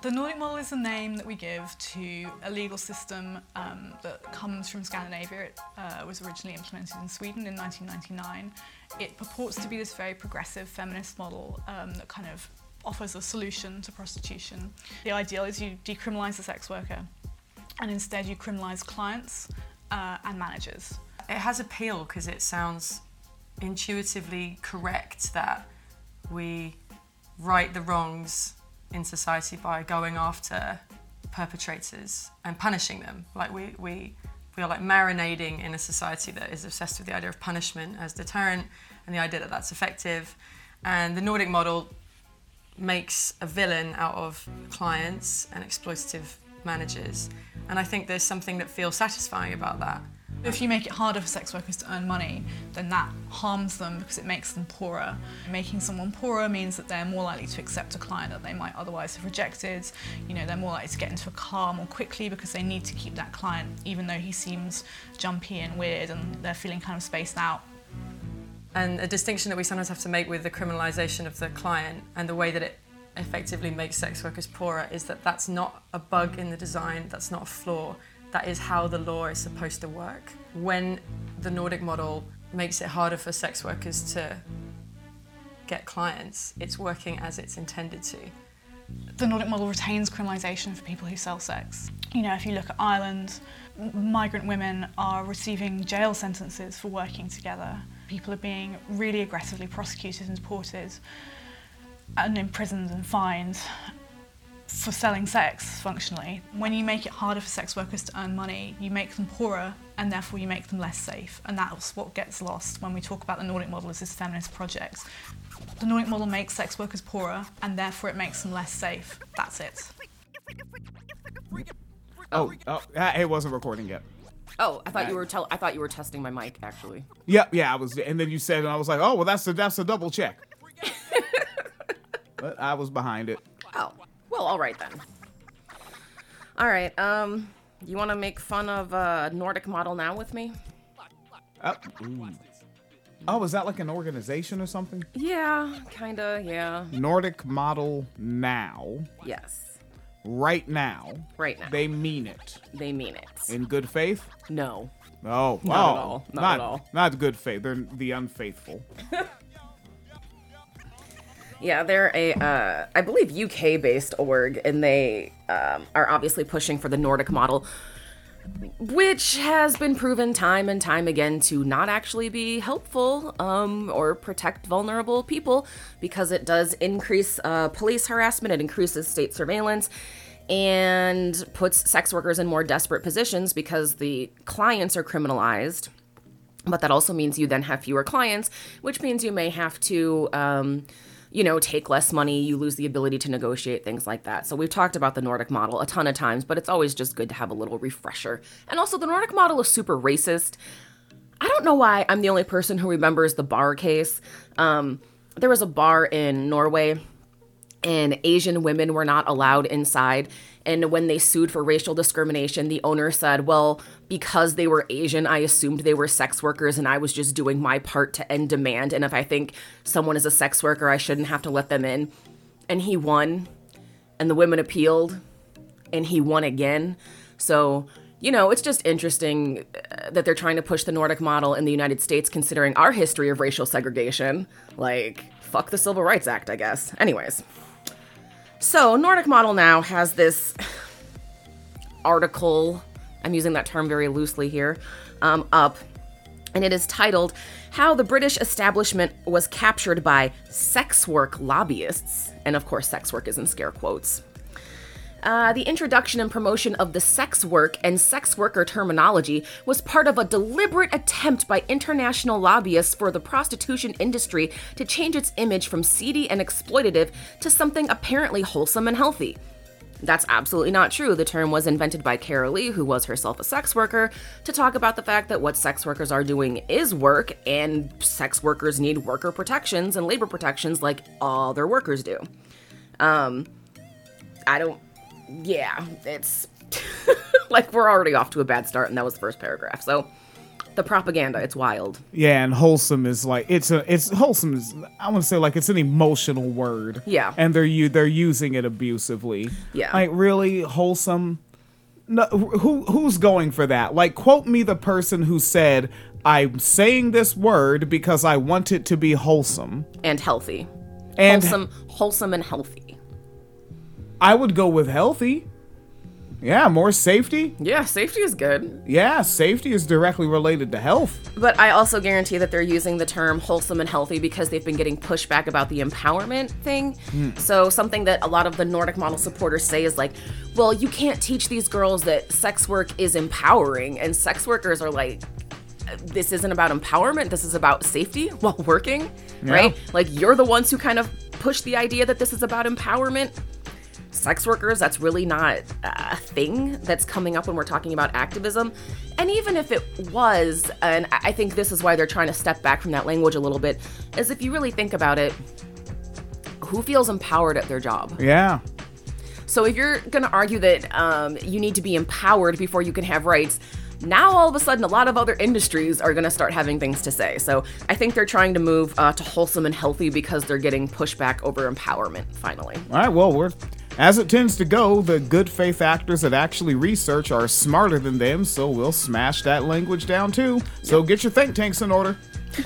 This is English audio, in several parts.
The Nordic model is a name that we give to a legal system um, that comes from Scandinavia. It uh, was originally implemented in Sweden in 1999. It purports to be this very progressive feminist model um, that kind of offers a solution to prostitution. The ideal is you decriminalise the sex worker and instead you criminalise clients uh, and managers. It has appeal because it sounds intuitively correct that we right the wrongs in society by going after perpetrators and punishing them. Like we, we, we are like marinating in a society that is obsessed with the idea of punishment as deterrent and the idea that that's effective. And the Nordic model makes a villain out of clients and exploitative managers. And I think there's something that feels satisfying about that. If you make it harder for sex workers to earn money, then that harms them because it makes them poorer. Making someone poorer means that they're more likely to accept a client that they might otherwise have rejected. You know, they're more likely to get into a car more quickly because they need to keep that client, even though he seems jumpy and weird and they're feeling kind of spaced out. And a distinction that we sometimes have to make with the criminalisation of the client and the way that it effectively makes sex workers poorer is that that's not a bug in the design, that's not a flaw that is how the law is supposed to work. When the Nordic model makes it harder for sex workers to get clients, it's working as it's intended to. The Nordic model retains criminalisation for people who sell sex. You know, if you look at Ireland, migrant women are receiving jail sentences for working together. People are being really aggressively prosecuted and deported and imprisoned and fined for selling sex functionally. When you make it harder for sex workers to earn money, you make them poorer and therefore you make them less safe. And that's what gets lost when we talk about the Nordic model as this feminist project. The Nordic model makes sex workers poorer and therefore it makes them less safe. That's it. Oh, oh, ah, it wasn't recording yet. Oh, I thought you were tell- I thought you were testing my mic actually. Yep, yeah, I was, and then you said, and I was like, oh, well, that's a that's a double check. but I was behind it. Well, all right then. All right. Um, you want to make fun of a Nordic model now with me? Oh, oh, is that like an organization or something? Yeah, kinda. Yeah. Nordic model now. Yes. Right now. Right now. They mean it. They mean it. In good faith? No. Oh, not oh, at all. Not, not at all. Not good faith. They're the unfaithful. Yeah, they're a, uh, I believe, UK based org, and they um, are obviously pushing for the Nordic model, which has been proven time and time again to not actually be helpful um, or protect vulnerable people because it does increase uh, police harassment, it increases state surveillance. And puts sex workers in more desperate positions because the clients are criminalized. But that also means you then have fewer clients, which means you may have to um, you know, take less money, you lose the ability to negotiate, things like that. So we've talked about the Nordic model a ton of times, but it's always just good to have a little refresher. And also, the Nordic model is super racist. I don't know why I'm the only person who remembers the bar case. Um, there was a bar in Norway, and Asian women were not allowed inside. And when they sued for racial discrimination, the owner said, Well, because they were Asian, I assumed they were sex workers and I was just doing my part to end demand. And if I think someone is a sex worker, I shouldn't have to let them in. And he won. And the women appealed. And he won again. So, you know, it's just interesting uh, that they're trying to push the Nordic model in the United States, considering our history of racial segregation. Like, fuck the Civil Rights Act, I guess. Anyways. So, Nordic Model now has this article, I'm using that term very loosely here, um, up, and it is titled How the British Establishment Was Captured by Sex Work Lobbyists. And of course, sex work is in scare quotes. Uh, the introduction and promotion of the sex work and sex worker terminology was part of a deliberate attempt by international lobbyists for the prostitution industry to change its image from seedy and exploitative to something apparently wholesome and healthy. That's absolutely not true. The term was invented by Carol Leigh, who was herself a sex worker, to talk about the fact that what sex workers are doing is work, and sex workers need worker protections and labor protections like all their workers do. Um, I don't yeah, it's like we're already off to a bad start, and that was the first paragraph. So, The propaganda, it's wild. Yeah, and wholesome is like it's a it's wholesome is I want to say like it's an emotional word. Yeah. and they're you they're using it abusively. Yeah. like really wholesome. No, who who's going for that? Like, quote me the person who said I'm saying this word because I want it to be wholesome. And healthy. And wholesome, wholesome and healthy. I would go with healthy. Yeah, more safety. Yeah, safety is good. Yeah, safety is directly related to health. But I also guarantee that they're using the term wholesome and healthy because they've been getting pushback about the empowerment thing. Hmm. So, something that a lot of the Nordic model supporters say is like, well, you can't teach these girls that sex work is empowering. And sex workers are like, this isn't about empowerment, this is about safety while working, right? Like, you're the ones who kind of push the idea that this is about empowerment sex workers, that's really not a thing that's coming up when we're talking about activism. And even if it was, and I think this is why they're trying to step back from that language a little bit, is if you really think about it, who feels empowered at their job? Yeah. So if you're going to argue that um, you need to be empowered before you can have rights, now all of a sudden a lot of other industries are going to start having things to say. So I think they're trying to move uh, to wholesome and healthy because they're getting pushback over empowerment finally. All right, well, we're as it tends to go, the good faith actors that actually research are smarter than them, so we'll smash that language down too. So get your think tanks in order.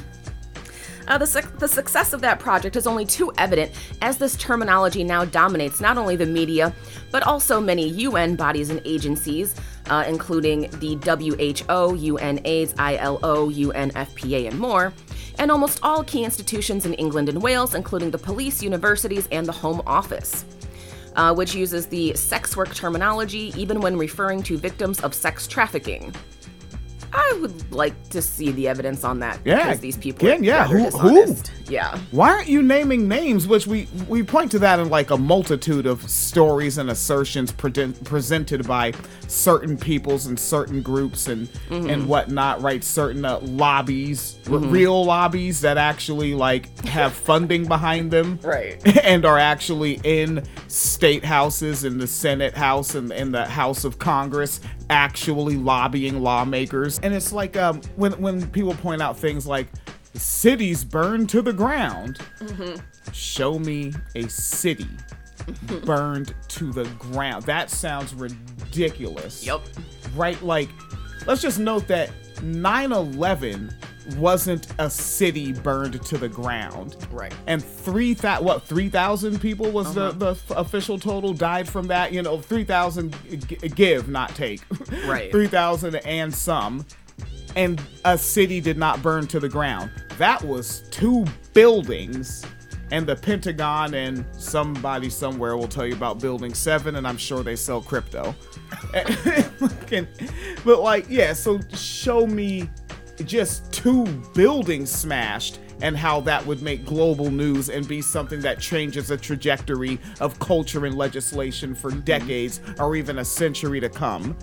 Uh, the, suc the success of that project is only too evident as this terminology now dominates not only the media, but also many UN bodies and agencies, uh, including the WHO, UNAIDS, ILO, UNFPA, and more, and almost all key institutions in England and Wales, including the police, universities, and the Home Office. Uh, which uses the sex work terminology even when referring to victims of sex trafficking. I would like to see the evidence on that Yeah, because these people again, are yeah, who- who? Yeah. Why aren't you naming names? Which we we point to that in like a multitude of stories and assertions pre- presented by certain peoples and certain groups and Mm-hmm. and whatnot. Right, certain uh, lobbies, r- real lobbies that actually like have funding behind them, Right. and are actually in state houses, in the Senate House, and in the House of Congress, actually lobbying lawmakers. And it's like um, when when people point out things like cities burned to the ground. Show me a city burned to the ground. That sounds ridiculous. Yep. Right? Like, let's just note that 9 11 wasn't a city burned to the ground. Right. And three 3,000, what, 3,000 people was the, uh-huh. the f- official total died from that? You know, 3,000 g- give, not take. Right. 3,000 and some. And a city did not burn to the ground. That was two buildings. And the Pentagon and somebody somewhere will tell you about Building 7, and I'm sure they sell crypto. And- but, like, yeah, so show me just two buildings smashed and how that would make global news and be something that changes the trajectory of culture and legislation for decades or even a century to come.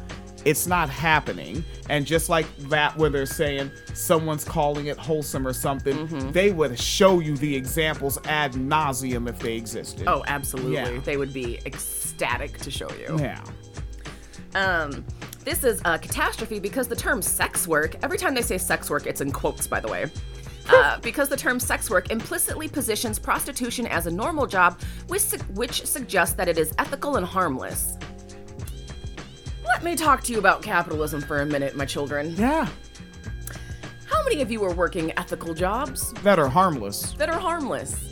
It's not happening. And just like that, where they're saying someone's calling it wholesome or something, they would show you the examples ad nauseum if they existed. Oh, absolutely. Yeah. They would be ecstatic to show you. yeah. Um, this is a catastrophe because the term sex work, every time they say sex work, it's in quotes, by the way. Uh, because the term sex work implicitly positions prostitution as a normal job, which, su- which suggests that it is ethical and harmless. Let me talk to you about capitalism for a minute, my children. Yeah. How many of you are working ethical jobs? That are harmless. that are harmless.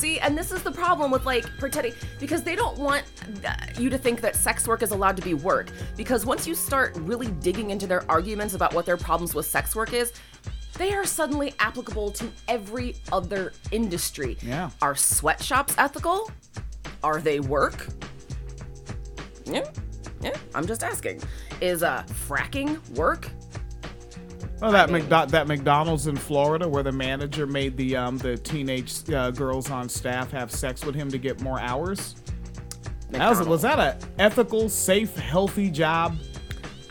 See, and this is the problem with like pretending because they don't want uh, you to think that sex work is allowed to be work. Because once you start really digging into their arguments about what their problems with sex work is, they are suddenly applicable to every other industry. Yeah. Are sweatshops ethical? Are they work? Yeah. Yeah, I'm just asking. Is uh fracking work? Oh, that McDo- that McDonald's in Florida, where the manager made the um, the teenage uh, girls on staff have sex with him to get more hours. That was, was that a ethical, safe, healthy job?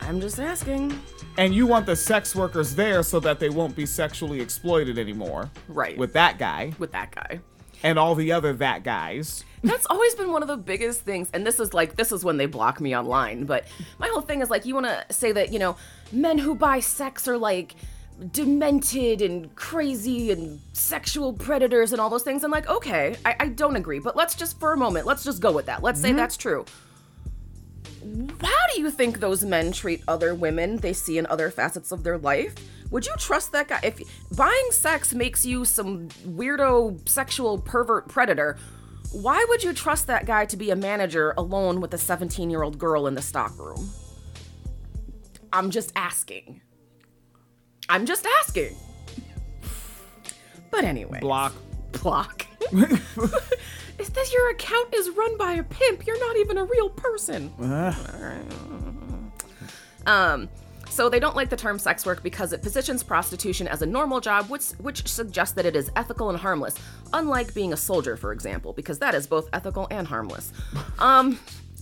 I'm just asking. And you want the sex workers there so that they won't be sexually exploited anymore. Right. With that guy. with that guy. and all the other that guys. That's always been one of the biggest things. And this is like, this is when they block me online. But my whole thing is like, you want to say that, you know, men who buy sex are like demented and crazy and sexual predators and all those things. And like, okay, I, I don't agree. But let's just, for a moment, let's just go with that. Let's say mm-hmm. that's true. How do you think those men treat other women they see in other facets of their life? Would you trust that guy? If buying sex makes you some weirdo sexual pervert predator, why would you trust that guy to be a manager alone with a 17 year old girl in the stockroom? I'm just asking. I'm just asking. But anyway. Block. Block. Is this your account is run by a pimp? You're not even a real person. Um, so they don't like the term sex work because it positions prostitution as a normal job, which which suggests that it is ethical and harmless, unlike being a soldier, for example, because that is both ethical and harmless. Um,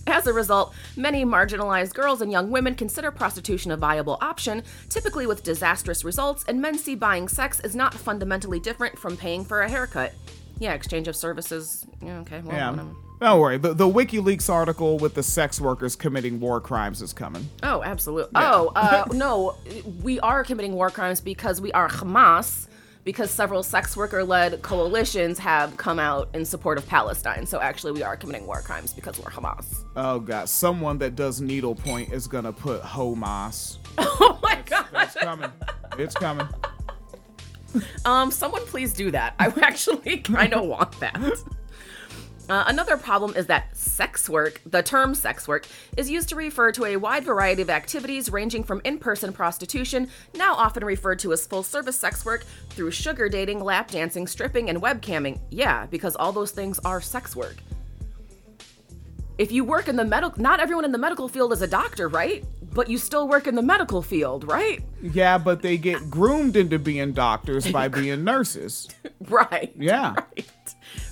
as a result, many marginalized girls and young women consider prostitution a viable option, typically with disastrous results, and men see buying sex as not fundamentally different from paying for a haircut. Yeah, exchange of services. Yeah, okay. Well, Yeah. whatever. Don't worry. The, the WikiLeaks article with the sex workers committing war crimes is coming. Oh, absolutely. Oh, uh, no, we are committing war crimes because we are Hamas, because several sex worker led coalitions have come out in support of Palestine. So actually, we are committing war crimes because we're Hamas. Oh god, someone that does needlepoint is gonna put Hamas. Oh my god. It's coming. It's coming. Um, someone please do that. I actually kind of want that. Uh, another problem is that sex work, the term sex work, is used to refer to a wide variety of activities ranging from in person prostitution, now often referred to as full service sex work, through sugar dating, lap dancing, stripping, and webcamming. Yeah, because all those things are sex work. If you work in the medical, not everyone in the medical field is a doctor, right? But you still work in the medical field, right? Yeah, but they get groomed into being doctors by being nurses. Right. Yeah. Right.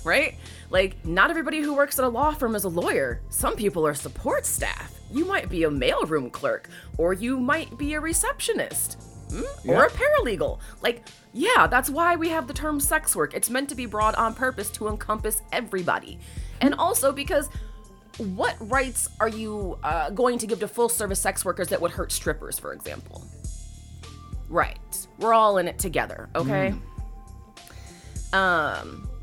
Right? Like, not everybody who works at a law firm is a lawyer. Some people are support staff. You might be a mailroom clerk, or you might be a receptionist, hmm? or a paralegal. Like, yeah, that's why we have the term sex work. It's meant to be broad on purpose to encompass everybody. And also because what rights are you uh, going to give to full service sex workers that would hurt strippers, for example? Right. We're all in it together, okay? Um, this is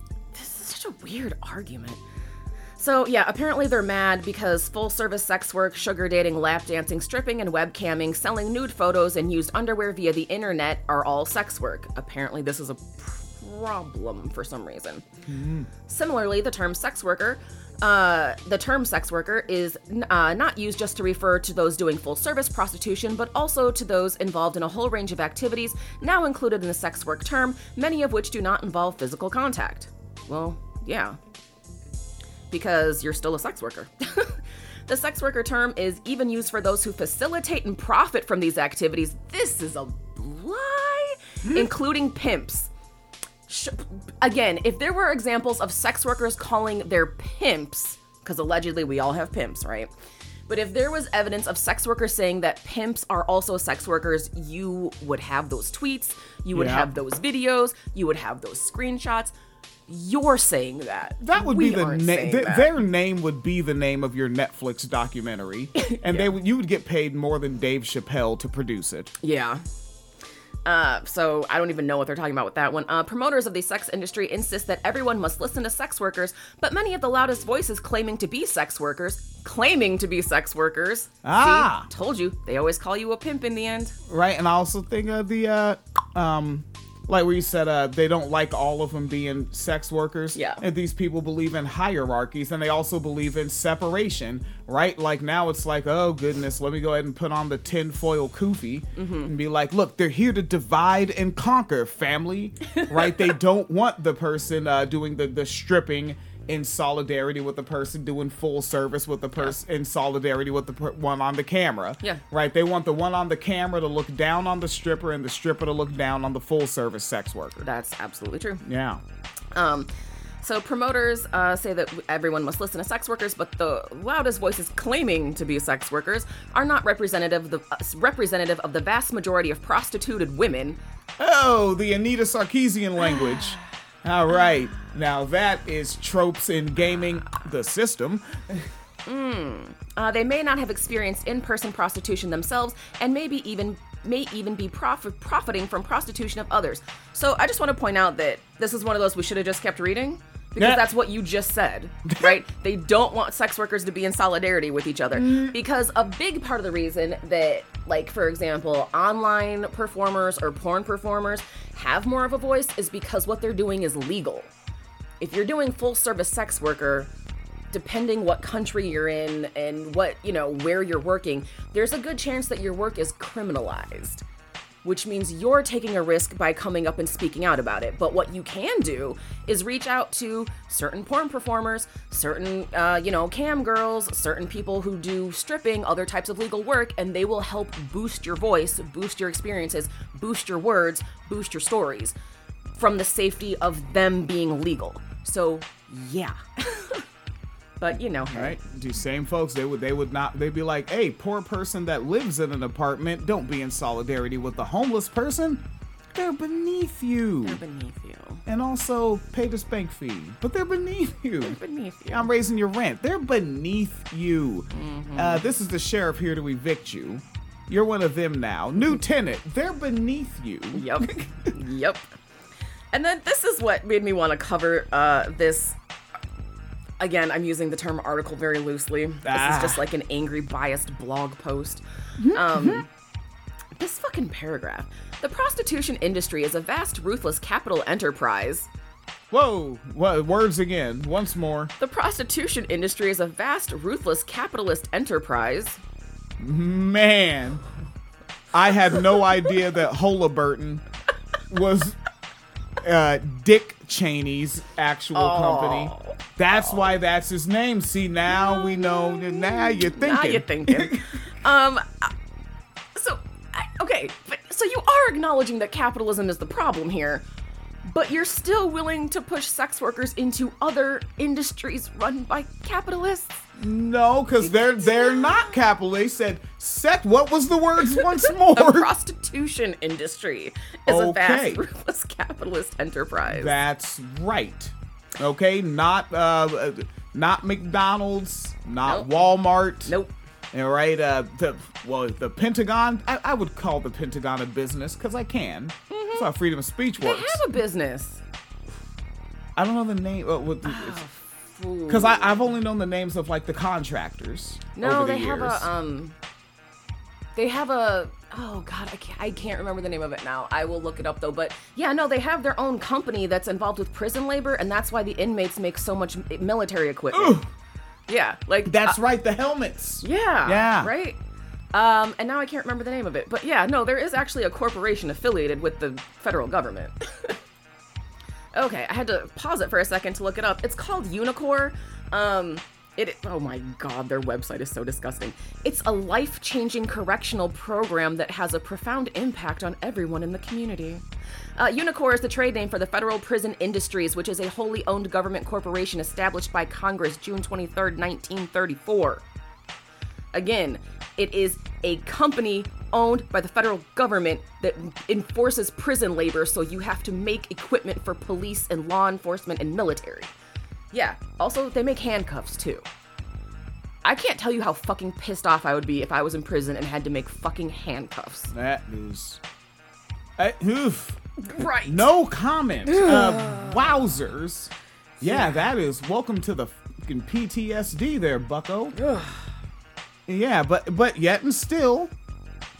such a weird argument. So, yeah, apparently they're mad because full service sex work, sugar dating, lap dancing, stripping, and webcamming, selling nude photos, and used underwear via the internet are all sex work. Apparently, this is a problem for some reason. Similarly, the term sex worker, uh, the term sex worker is uh, not used just to refer to those doing full service prostitution, but also to those involved in a whole range of activities now included in the sex work term, many of which do not involve physical contact. Well, yeah, because you're still a sex worker. the sex worker term is even used for those who facilitate and profit from these activities. This is a lie, hmm? including pimps. Sh- again, if there were examples of sex workers calling their pimps, because allegedly we all have pimps, right? But if there was evidence of sex workers saying that pimps are also sex workers, you would have those tweets, you would Yeah. have those videos, you would have those screenshots. You're saying that. That would We be the name. Th- their name would be the name of your Netflix documentary, and they would you would get paid more than Dave Chappelle to produce it. Yeah. Uh, so I don't even know what they're talking about with that one. Uh, promoters of the sex industry insist that everyone must listen to sex workers, but many of the loudest voices claiming to be sex workers, claiming to be sex workers. Ah. See, told you, they always call you a pimp in the end. right? And I also think of the uh, um, like where you said uh, they don't like all of them being sex workers. Yeah. And these people believe in hierarchies, and they also believe in separation, right? Like now it's like, oh goodness, let me go ahead and put on the tinfoil kufi and be like, look, they're here to divide and conquer, family, right? they don't want the person uh, doing the the stripping in solidarity with the person doing full service with the person in solidarity with the per- one on the camera. Yeah. Right. They want the one on the camera to look down on the stripper and the stripper to look down on the full service sex worker. That's absolutely true. Yeah. Um, so promoters uh, say that everyone must listen to sex workers, but the loudest voices claiming to be sex workers are not representative of the, uh, representative of the vast majority of prostituted women Oh, the Anita Sarkeesian language. All right. Now that is tropes in gaming, the system. Uh, they may not have experienced in-person prostitution themselves, and maybe even may even be prof- profiting from prostitution of others. So I just want to point out that this is one of those we should have just kept reading because Yeah. that's what you just said, right? they don't want sex workers to be in solidarity with each other mm. because a big part of the reason that, like for example, online performers or porn performers have more of a voice is because what they're doing is legal. If you're doing full service sex worker, depending what country you're in and what, you know, where you're working, there's a good chance that your work is criminalized, which means you're taking a risk by coming up and speaking out about it. But what you can do is reach out to certain porn performers, certain, uh, you know, cam girls, certain people who do stripping, other types of legal work, and they will help boost your voice, boost your experiences, boost your words, boost your stories from the safety of them being legal. So, yeah. but you know, hey. Right? These same folks, they would they would not they'd be like, hey, poor person that lives in an apartment, don't be in solidarity with the homeless person. They're beneath you. They're beneath you. and also pay the spank fee. But they're beneath you. They're Beneath you. I'm raising your rent. They're beneath you. Mm-hmm. Uh, this is the sheriff here to evict you. You're one of them now. New tenant. They're beneath you. Yep. yep. And then this is what made me want to cover uh, this. Again, I'm using the term article very loosely. This Ah. is just like an angry, biased blog post. Um, this fucking paragraph. The prostitution industry is a vast, ruthless capital enterprise. Whoa. What words again? Once more. The prostitution industry is a vast, ruthless capitalist enterprise. Man. I had no idea that Halliburton was uh, Dick Cheney's actual company. That's why that's his name. See, now we know. Now you're thinking. Now you're thinking. um, so I- okay, but so you are acknowledging that capitalism is the problem here, but you're still willing to push sex workers into other industries run by capitalists. No, because they're they're not capitalist. They said sex. What was the words once more? The prostitution industry is a Okay. vast, ruthless capitalist enterprise. That's right. Okay, not uh, not McDonald's, not Nope. Walmart. nope. All right. Uh, the well, the Pentagon. I, I would call the Pentagon a business because I can. That's how freedom of speech works. They have a business. I don't know the name. Uh, because I I've only known the names of like the contractors. No, the they have a um. They have a oh god, I can't, I can't remember the name of it now. I will look it up though. But yeah, no, they have their own company that's involved with prison labor, and that's why the inmates make so much military equipment. Yeah, like That's uh, right. The helmets. yeah, Yeah. right. Um, and now I can't remember the name of it, but yeah, no, there is actually a corporation affiliated with the federal government. okay, I had to pause it for a second to look it up. It's called UNICOR. Um, it oh my god, their website is so disgusting. It's a life-changing correctional program that has a profound impact on everyone in the community. Uh, UNICOR is the trade name for the Federal Prison Industries, which is a wholly owned government corporation established by Congress June 23rd, 1934. Again, it is a company owned by the federal government that enforces prison labor, so you have to make equipment for police and law enforcement and military. Yeah, also, they make handcuffs too. I can't tell you how fucking pissed off I would be if I was in prison and had to make fucking handcuffs. That is. Uh, oof. Right. No comment. uh, wowzers. Yeah, that is. Welcome to the fucking PTSD there, Bucko. yeah, but but yet and still,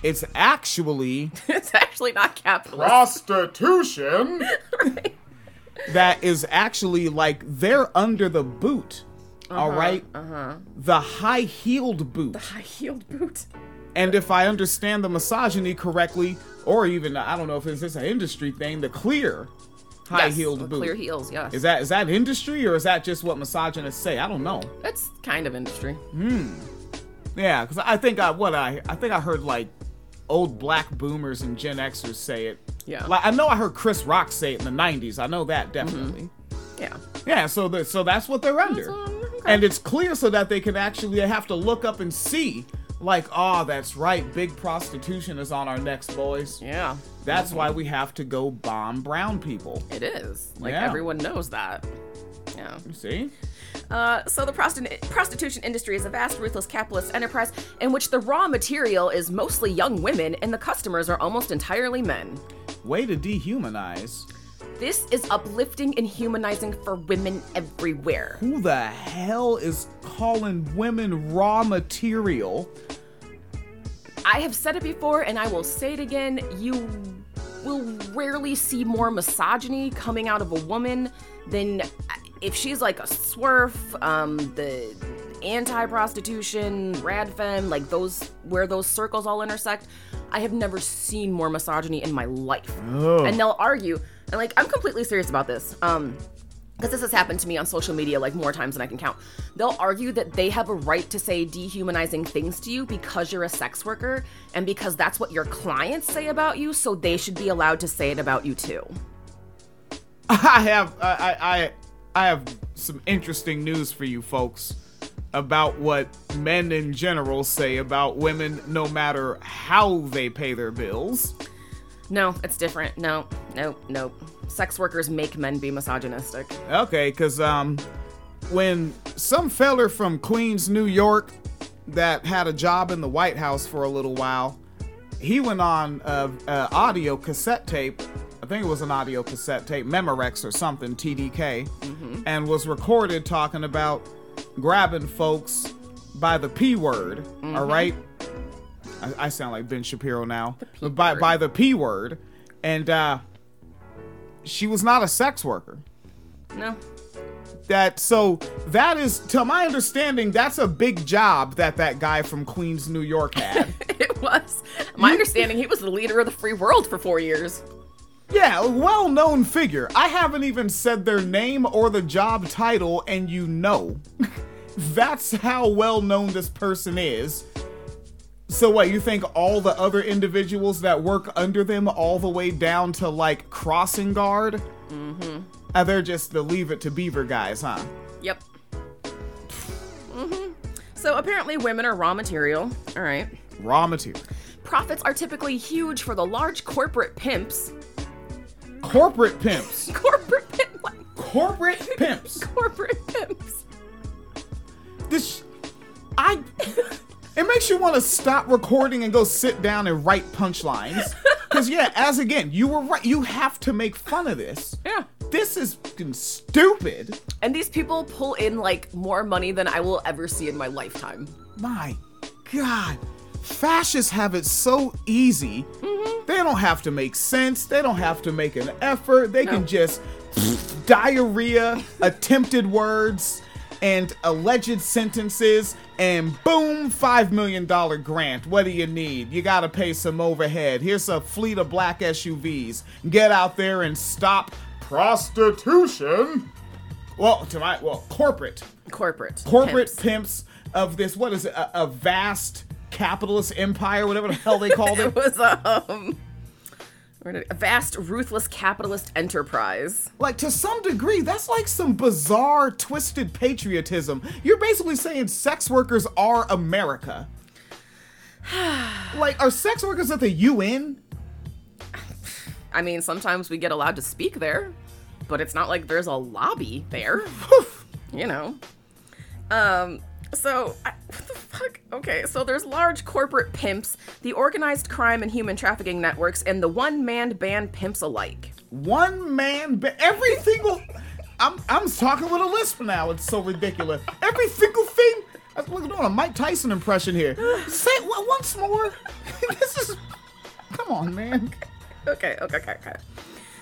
it's actually it's actually not capitalist. prostitution. That is actually like they're under the boot. all right. Uh-huh. The high heeled boot. The high heeled boot. And if I understand the misogyny correctly, or even I don't know if it's just an industry thing, the clear high heeled Yes, boot. Clear heels, yes. Is that is that industry or is that just what misogynists say? I don't know. That's kind of industry. Hmm. Yeah, because I think I what I I think I heard like old black boomers and Gen Xers say it. Yeah. Like I know I heard Chris Rock say it in the '90s. I know that mm-hmm. definitely. Yeah. Yeah. So the, so that's what they're under, okay. and it's clear so that they can actually have to look up and see. like, oh, that's right, big prostitution is on our necks, boys. Yeah, That's why mm-hmm. we have to go bomb brown people. it is. Like Yeah. everyone knows that. Yeah. You see? Uh, so the prosti- prostitution industry is a vast, ruthless capitalist enterprise in which the raw material is mostly young women and the customers are almost entirely men. Way to dehumanize. This is uplifting and humanizing for women everywhere. Who the hell is calling women raw material? I have said it before and I will say it again. You will rarely see more misogyny coming out of a woman than if she's like a swerf, um, the anti-prostitution, rad radfem, like those where those circles all intersect. I have never seen more misogyny in my life. And they'll argue, and like I'm completely serious about this. Um, because this has happened to me on social media like more times than I can count. They'll argue that they have a right to say dehumanizing things to you because you're a sex worker and because that's what your clients say about you, so they should be allowed to say it about you too. I have I I I- have some interesting news for you folks about what men in general say about women no matter how they pay their bills. No, it's different. No, no, no. Sex workers make men be misogynistic. Okay, cuz um when some feller from Queens, New York that had a job in the White House for a little while, he went on a, a audio cassette tape. I think it was an audio cassette tape, Memorex or something, TDK, and was recorded talking about grabbing folks by the P word. all right, I, I sound like Ben Shapiro now, by word. by the P word, and uh, she was not a sex worker No. that so that is to my understanding that's a big job that that guy from queens new york had It was. My understanding, he was the leader of the free world for four years. Yeah well-known figure i haven't even said their name or the job title and you know that's how well known this person is so what you think all the other individuals that work under them all the way down to like crossing guard mm-hmm. uh, they're just the leave it to beaver guys huh Yep. Mm hmm. So apparently, women are raw material. All right. raw material Profits are typically huge for the large corporate pimps. Corporate pimps. Corporate pimp, like corporate pimps. Corporate pimps. this i it makes you want to stop recording and go sit down and write punchlines. Because yeah as again you were right you have to make fun of this. Yeah. this is fucking stupid. And these people pull in like more money than I will ever see in my lifetime. my god fascists have it so easy. Mm-hmm. They don't have to make sense. They don't have to make an effort. They can just diarrhea attempted words and alleged sentences and boom five million dollar grant. What do you need? You gotta pay some overhead. Here's a fleet of black suvs get out there and stop prostitution. Well to my well corporate. Corporate. corporate pimps. pimps of this what is it a, a vast capitalist empire whatever the hell they called It it was um a vast, ruthless capitalist enterprise. like to some degree that's like some bizarre twisted patriotism you're basically saying sex workers are america like are sex workers at the un I mean, sometimes we get allowed to speak there, but it's not like there's a lobby there. you know. Um. So, I, what the fuck? Okay, so there's large corporate pimps, the organized crime and human trafficking networks, and the one-man band pimps alike. one man ba- every single I'm I'm talking with a lisp now. It's so ridiculous. Every single thing. I was looking on a Mike Tyson impression here. Say it once more. this is. Come on, man. Okay, okay, okay, okay.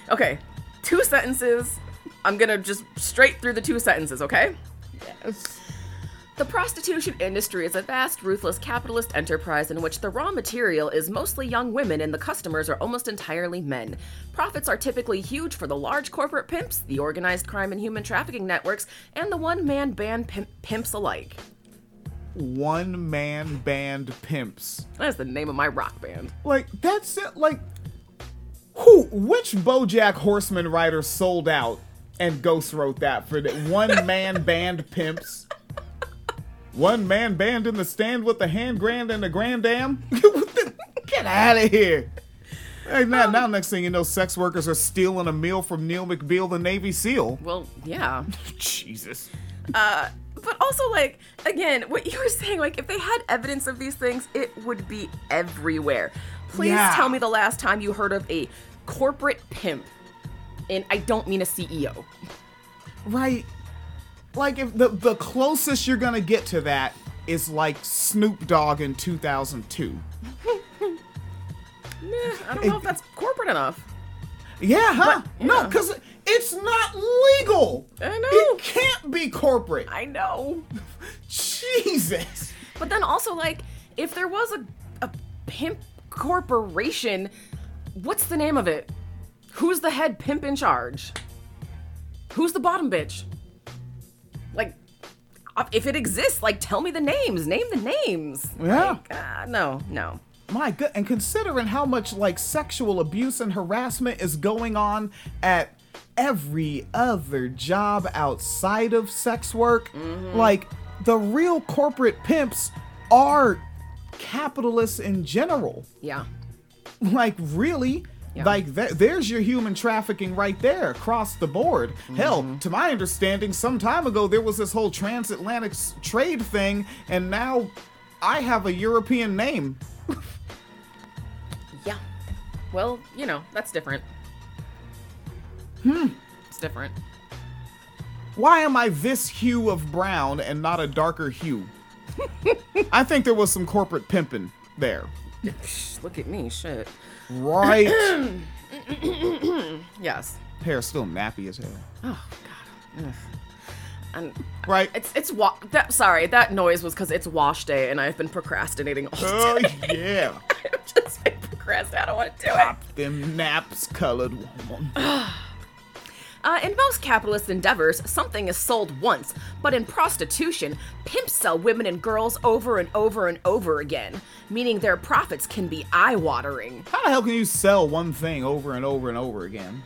Okay, two sentences. I'm gonna just straight through the two sentences, okay? Yes. The prostitution industry is a vast, ruthless capitalist enterprise in which the raw material is mostly young women and the customers are almost entirely men. Profits are typically huge for the large corporate pimps, the organized crime and human trafficking networks, and the one man band pimp- pimps alike. One man band pimps. That's the name of my rock band. Like that's it. Like who? Which BoJack Horseman writer sold out and Ghost wrote that for the one man band pimps? One man band in the stand with the hand grand and the grand dam. Get out of here. Hey, now, now, next thing you know, sex workers are stealing a meal from Neil McBeal, the Navy SEAL. Well, yeah. Jesus. Uh, But also, like, again, what you were saying, like, if they had evidence of these things, it would be everywhere. Please Yeah. tell me the last time you heard of a corporate pimp. And I don't mean a CEO. Right. Like, if the, the closest you're to get to that is like Snoop Dogg in 2002. Meh, I don't know if that's corporate enough. Yeah, huh? But, No, because it's not legal. I know. It can't be corporate. I know. Jesus. But then also, like, if there was a, a pimp corporation, what's the name of it? Who's the head pimp in charge? Who's the bottom bitch? If it exists, like, tell me the names. Name the names. Yeah. Like, uh, no, no. My good, and considering how much like sexual abuse and harassment is going on at every other job outside of sex work, like the real corporate pimps are capitalists in general. Yeah. Like really. Yeah. Like th- there's your human trafficking right there across the board. Mm-hmm. Hell, to my understanding, some time ago there was this whole transatlantic trade thing, and now I have a European name. Yeah. Well, you know, that's different. Hmm. It's different. Why am I this hue of brown and not a darker hue? I think there was some corporate pimping there. Look at me, shit. Right. Yes. Hair's still nappy as hell. Oh God. Ugh. And Right. it's it's wa- that sorry that noise was because it's wash day and I've been procrastinating all Oh day. yeah. I've just been procrastinating. I don't want to do it. Them naps colored woman. Uh, in most capitalist endeavors, something is sold once, but in prostitution, pimps sell women and girls over and over and over again, meaning their profits can be eye-watering. How the hell can you sell one thing over and over and over again?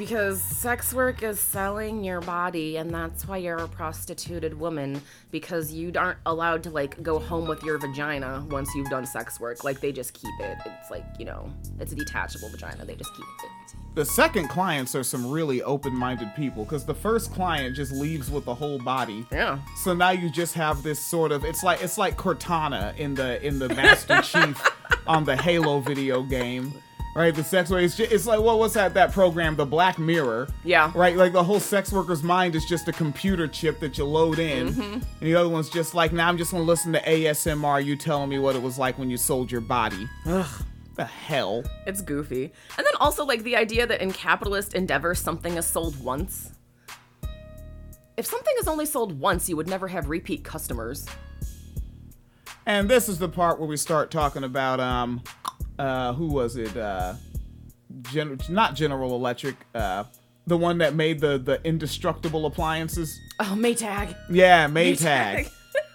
Because sex work is selling your body, and that's why you're a prostituted woman. Because you aren't allowed to like go home with your vagina once you've done sex work. Like they just keep it. It's like you know, it's a detachable vagina. They just keep it. The second clients are some really open-minded people because the first client just leaves with the whole body. Yeah. So now you just have this sort of it's like it's like Cortana in the in the Master Chief on the Halo video game. Right, the sex worker. It's, just, it's like what was that that program, the Black Mirror? Yeah. Right, like the whole sex worker's mind is just a computer chip that you load in, Mm-hmm. and the other one's just like, now I'm just gonna listen to ASMR. You telling me what it was like when you sold your body? Ugh, the hell. It's goofy. And then also like the idea that in capitalist endeavor something is sold once. If something is only sold once, you would never have repeat customers. And this is the part where we start talking about um uh who was it? Uh Gen- not General Electric, uh the one that made the the indestructible appliances. Oh, Maytag. Yeah, Maytag. Maytag.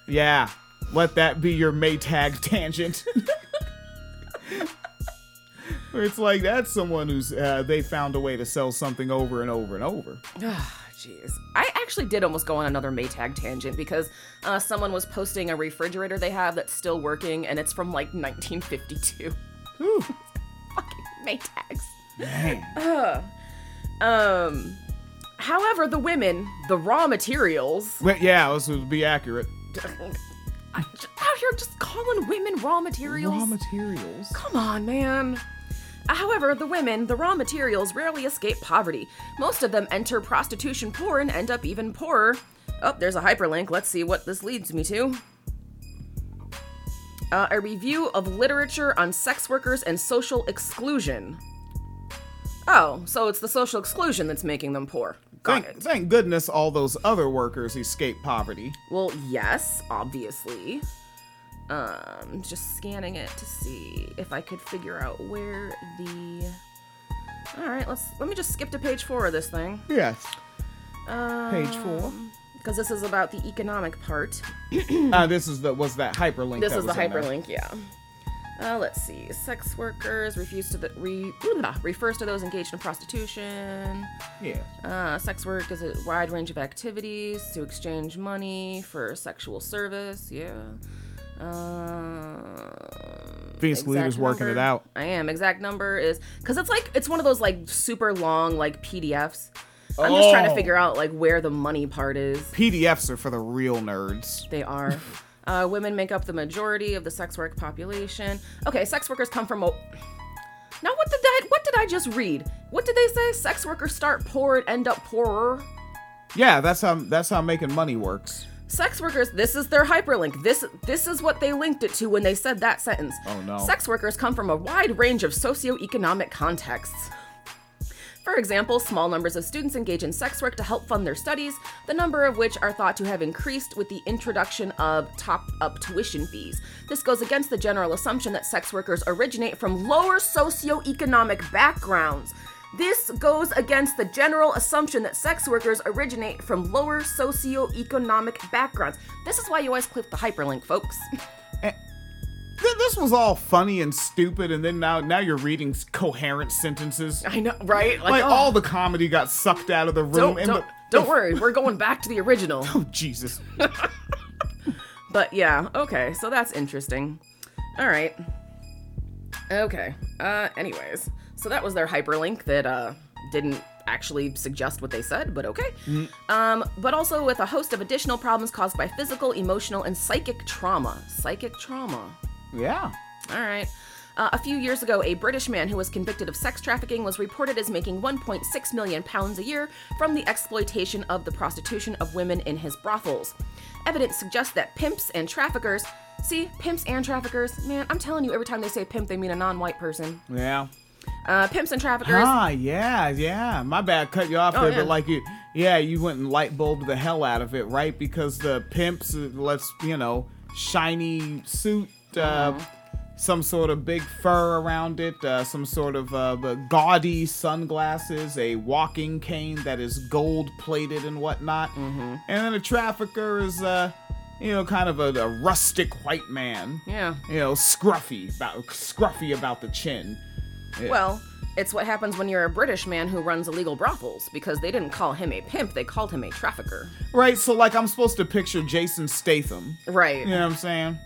yeah. Let that be your Maytag tangent. Where it's like that's someone who's uh, they found a way to sell something over and over and over. Ah, Jeez. I actually did almost go on another Maytag tangent because uh, someone was posting a refrigerator they have that's still working and it's from like 1952. Whew. Fucking Maytags. Man. Um, however, the women, the raw materials, Well, yeah, this would be accurate. I, out here just calling women raw materials. Raw materials. Come on, man. However, the women, the raw materials, rarely escape poverty. Most of them enter prostitution poor and end up even poorer. Oh, there's a hyperlink. Let's see what this leads me to. Uh, a review of literature on sex workers and social exclusion. Oh, so it's the social exclusion that's making them poor. Got Thank, it. thank goodness all those other workers escape poverty. Well, yes, obviously. Um, just scanning it to see if I could figure out where the. All right, let's let me just skip to page four of this thing. Yes. Um, Page four. Because this is about the economic part. Uh, this is the was that hyperlink. This that is the was in there. hyperlink, yeah. Uh, let's see. Sex workers refuse to the re, refers to those engaged in prostitution. Yeah. Uh, sex work is a wide range of activities to exchange money for sexual service. Yeah. Uh, Phoenix Leader's working it out. I am. Exact number is because it's like it's one of those like super long like PDFs. I'm just trying to Oh. figure out like where the money part is. PDFs are for the real nerds. They are. Uh, women make up the majority of the sex work population. Okay, sex workers come from. O- now, what did that? What did I just read? What did they say? Sex workers start poor and end up poorer. Yeah, that's how that's how making money works. Sex workers. This is their hyperlink. This this is what they linked it to when they said that sentence. Oh, no. Sex workers come from a wide range of socioeconomic contexts. For example, small numbers of students engage in sex work to help fund their studies, the number of which are thought to have increased with the introduction of top up tuition fees. This goes against the general assumption that sex workers originate from lower socioeconomic backgrounds. This goes against the general assumption that sex workers originate from lower socioeconomic backgrounds. This is why you always click the hyperlink, folks. Th- This was all funny and stupid, and then now now you're reading coherent sentences. I know, right? Like oh, all the comedy got sucked out of the room. don't and don't, the, don't worry, we're going back to the original. Oh Jesus! But yeah, okay, so that's interesting. All right. Okay. Uh anyways, so that was their hyperlink that uh didn't actually suggest what they said, but okay. Um but also with a host of additional problems caused by physical, emotional, and psychic trauma. Psychic trauma. Yeah. All right. Uh, a few years ago, a British man who was convicted of sex trafficking was reported as making 1.6 million pounds a year from the exploitation of the prostitution of women in his brothels. Evidence suggests that pimps and traffickers. See, pimps and traffickers. Man, I'm telling you, every time they say pimp, they mean a non-white person. Yeah. Uh, pimps and traffickers. Ah, yeah, yeah. My bad, cut you off Oh, there, yeah. but like you, yeah, you went and light bulbed the hell out of it, right? Because the pimps, uh, let's you know, shiny suit, uh, some sort of big fur around it, uh, some sort of uh, gaudy sunglasses, a walking cane that is gold plated and whatnot, Mm-hmm. and then a trafficker is, uh, you know, kind of a, a rustic white man. Yeah. You know, scruffy about scruffy about the chin. Well, it's what happens when you're a British man who runs illegal brothels because they didn't call him a pimp; they called him a trafficker. Right, so like I'm supposed to picture Jason Statham. Right. You know what I'm saying?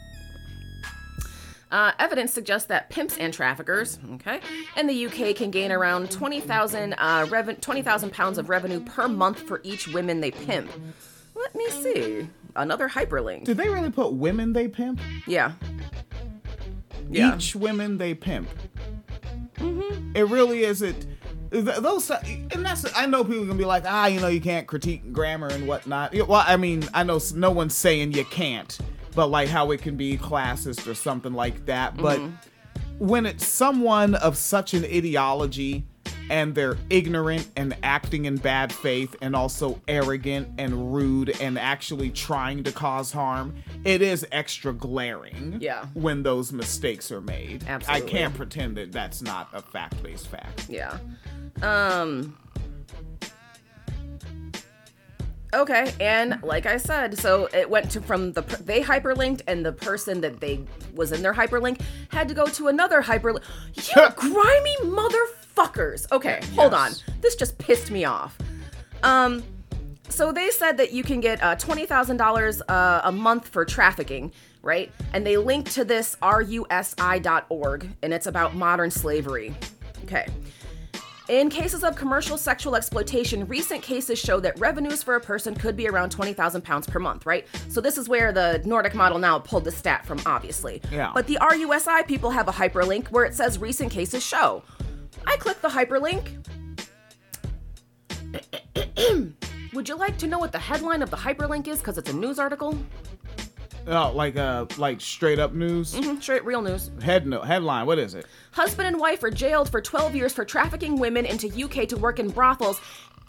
Uh, evidence suggests that pimps and traffickers, okay, in the UK can gain around 20,000 uh, reven- 20,000 pounds of revenue per month for each women they pimp. Let me see. Another hyperlink. Did they really put women they pimp? Yeah. Yeah. Each women they pimp. Mm-hmm. It really is it. Those and that's I know people can be like ah you know you can't critique grammar and whatnot. Well I mean I know no one's saying you can't, but like how it can be classist or something like that. But when it's someone of such an ideology and they're ignorant and acting in bad faith and also arrogant and rude and actually trying to cause harm, it is extra glaring Yeah. when those mistakes are made. Absolutely. I can't pretend that that's not a fact-based fact. Yeah. Um. Okay, and like I said, so it went to from the they hyperlinked, and the person that they was in their hyperlink had to go to another hyperlink. You grimy motherfuckers! Okay, hold on. This just pissed me off. Um, so they said that you can get uh, twenty thousand dollars uh, a month for trafficking, right? And they linked to this rusi.org, and it's about modern slavery. Okay. In cases of commercial sexual exploitation, recent cases show that revenues for a person could be around 20,000 pounds per month, right? So this is where the Nordic model now pulled the stat from, obviously. Yeah. But the RUSI people have a hyperlink where it says recent cases show. I click the hyperlink. Would you like to know what the headline of the hyperlink is? Because it's a news article. Oh, like uh, like straight up news Mhm, Straight real news. head no headline. What is it? Husband and wife are jailed for 12 years for trafficking women into UK to work in brothels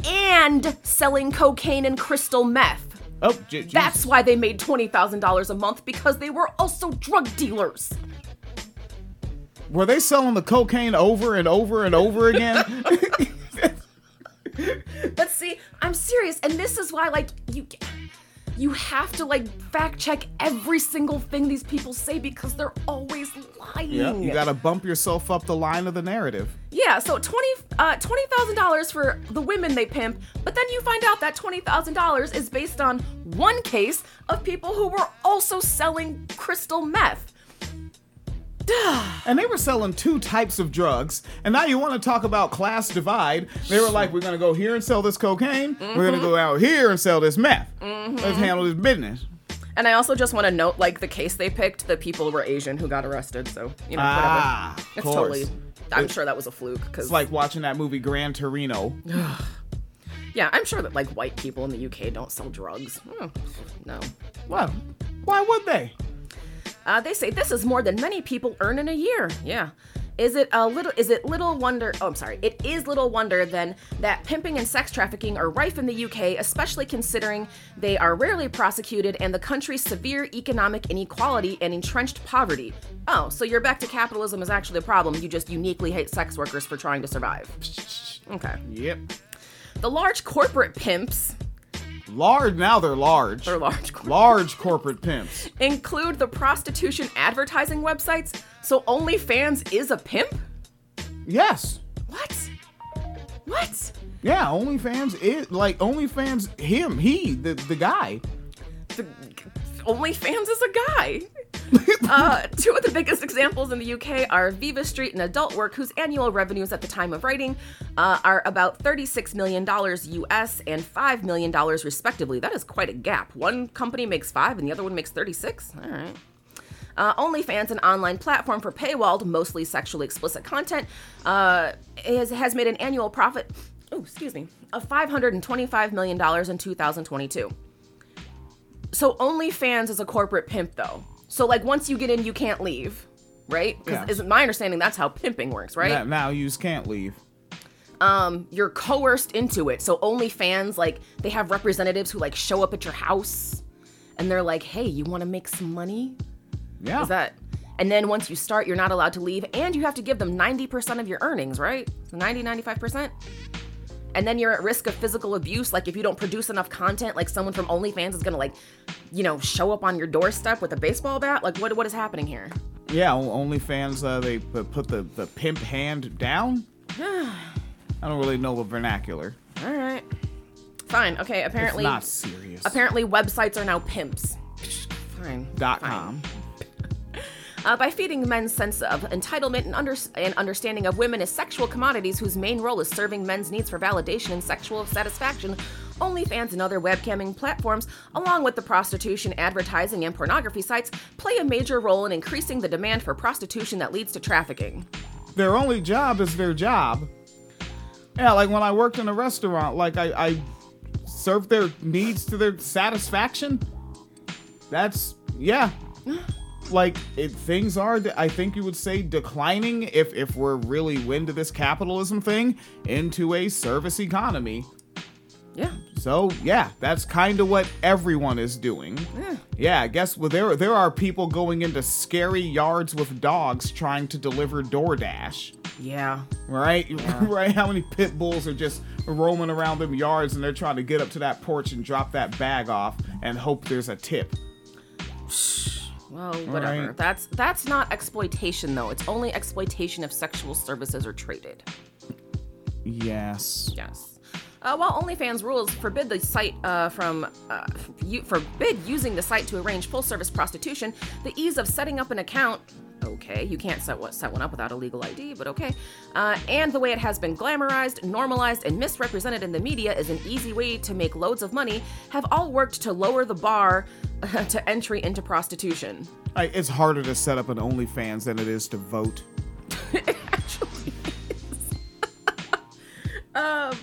and selling cocaine and crystal meth. Oh, j- That's why they made $20,000 a month because they were also drug dealers. were they selling the cocaine over and over and over again? But see, I'm serious, and this is why, like, you. You have to like fact check every single thing these people say because they're always lying. Yeah, you gotta bump yourself up the line of the narrative. Yeah, so twenty uh, twenty thousand dollars for the women they pimp, but then you find out that twenty thousand dollars is based on one case of people who were also selling crystal meth. And they were selling two types of drugs. And now you want to talk about class divide. They were like, we're going to go here and sell this cocaine. We're going to go out here and sell this meth. Let's handle this business. And I also just want to note, like the case they picked, the people were Asian who got arrested. So you know, Ah, whatever. It's course. totally. I'm sure that was a fluke because It's like watching that movie Gran Torino. yeah, I'm sure that like white people in the UK don't sell drugs. Hmm, no. Well, why would they? Uh, they say this is more than many people earn in a year. Yeah. Is it a little? Is it little wonder? Oh, I'm sorry. It is little wonder then that pimping and sex trafficking are rife in the UK, especially considering they are rarely prosecuted and the country's severe economic inequality and entrenched poverty. Oh, so you're back to capitalism is actually a problem. You just uniquely hate sex workers for trying to survive. Okay. Yep. The large corporate pimps, Large, now they're large. They're large Large corporate pimps. include the prostitution advertising websites. So OnlyFans is a pimp? Yes. What? What? Yeah, OnlyFans is like OnlyFans. Him, he, the the guy. The, OnlyFans is a guy. uh, two of the biggest examples in the UK are Vivastreet and AdultWork, whose annual revenues at the time of writing uh, are about $36 million US and $5 million respectively. That is quite a gap. One company makes five and the other one makes 36. All right. Uh, OnlyFans, an online platform for paywalled, mostly sexually explicit content, uh, is, has made an annual profit, oh, excuse me, of $525 million in 2022. So OnlyFans is a corporate pimp, though. So like once you get in, you can't leave, right? Because Yes. is my understanding that's how pimping works, right? Now, now you can't leave. Um, you're coerced into it. So OnlyFans, like they have representatives who like show up at your house, and they're like, "Hey, you want to make some money?" Yeah. Is that? And then once you start, you're not allowed to leave, and you have to give them 90% of your earnings, right? So 90, 95%. And then you're at risk of physical abuse. Like if you don't produce enough content, like someone from OnlyFans is gonna like, you know, show up on your doorstep with a baseball bat. Like what what is happening here? Yeah, OnlyFans, uh, they put the, the pimp hand down. I don't really know the vernacular. All right, fine, okay. It's Apparently, not serious. apparently websites are now pimps. Fine. Dot fine. com. Uh, by feeding men's sense of entitlement and, under- and understanding of women as sexual commodities whose main role is serving men's needs for validation and sexual satisfaction, OnlyFans and other webcamming platforms, along with the prostitution, advertising, and pornography sites, play a major role in increasing the demand for prostitution that leads to trafficking. Their only job is their job. Yeah, like when I worked in a restaurant, like I, I served their needs to their satisfaction. That's yeah. Like it, things are, I think you would say, declining if if we're really into this capitalism thing into a service economy. Yeah. So yeah, that's kind of what everyone is doing. Yeah. Yeah. I guess well, there there are people going into scary yards with dogs trying to deliver DoorDash. Yeah. Right, right. How many pit bulls are just roaming around them yards and they're trying to get up to that porch and drop that bag off and hope there's a tip. Well, whatever. Right. That's that's not exploitation though. It's only exploitation if sexual services are traded. Yes. Yes. Uh, while OnlyFans rules forbid the site uh, from uh, you, forbid using the site to arrange full-service prostitution, the ease of setting up an account. Okay, you can't set what set one up without a legal ID, but okay. Uh, and the way it has been glamorized, normalized, and misrepresented in the media is an easy way to make loads of money. Have all worked to lower the bar to entry into prostitution. I, it's harder to set up an OnlyFans than it is to vote. actually is. um,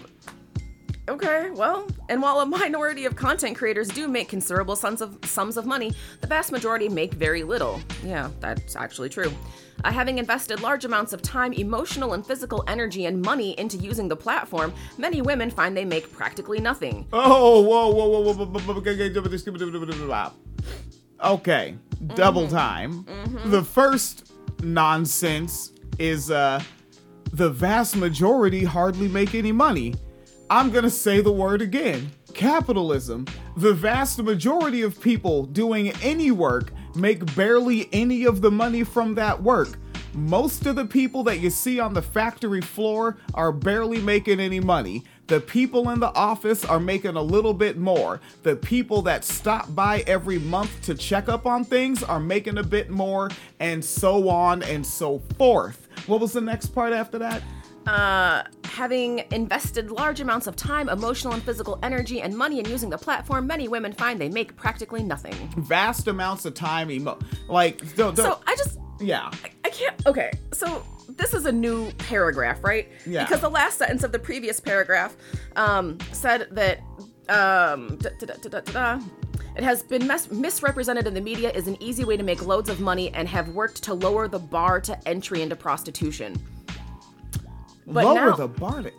okay, well, and while a minority of content creators do make considerable sums of sums of money, the vast majority make very little. Yeah, that's actually true. Uh, having invested large amounts of time, emotional and physical energy, and money into using the platform, many women find they make practically nothing. Oh, whoa, whoa, whoa, whoa, whoa, whoa, whoa, okay, double time. The first nonsense is uh the vast majority hardly make any money. I'm gonna say the word again. capitalism, the vast majority of people doing any work make barely any of the money from that work. Most of the people that you see on the factory floor are barely making any money. The people in the office are making a little bit more. The people that stop by every month to check up on things are making a bit more, and so on and so forth. What was the next part after that? Uh, having invested large amounts of time, emotional and physical energy, and money in using the platform, many women find they make practically nothing. Vast amounts of time, emo- like, don't, don't, So I just yeah. I can't. Okay, so this is a new paragraph, right? Yeah. Because the last sentence of the previous paragraph um, said that um, da- da- da- it has been mis- misrepresented in the media is an easy way to make loads of money and have worked to lower the bar to entry into prostitution. But Lower now- the bar. to-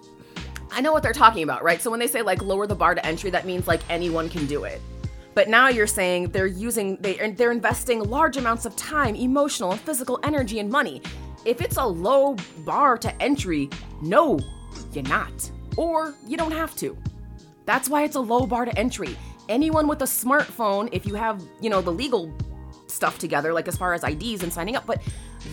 I know what they're talking about, right? So when they say like lower the bar to entry, that means like anyone can do it. But now you're saying they're using they they're investing large amounts of time, emotional and physical energy and money. If it's a low bar to entry, no, you're not. Or you don't have to. That's why it's a low bar to entry. Anyone with a smartphone, if you have, you know, the legal stuff together, like as far as IDs and signing up, but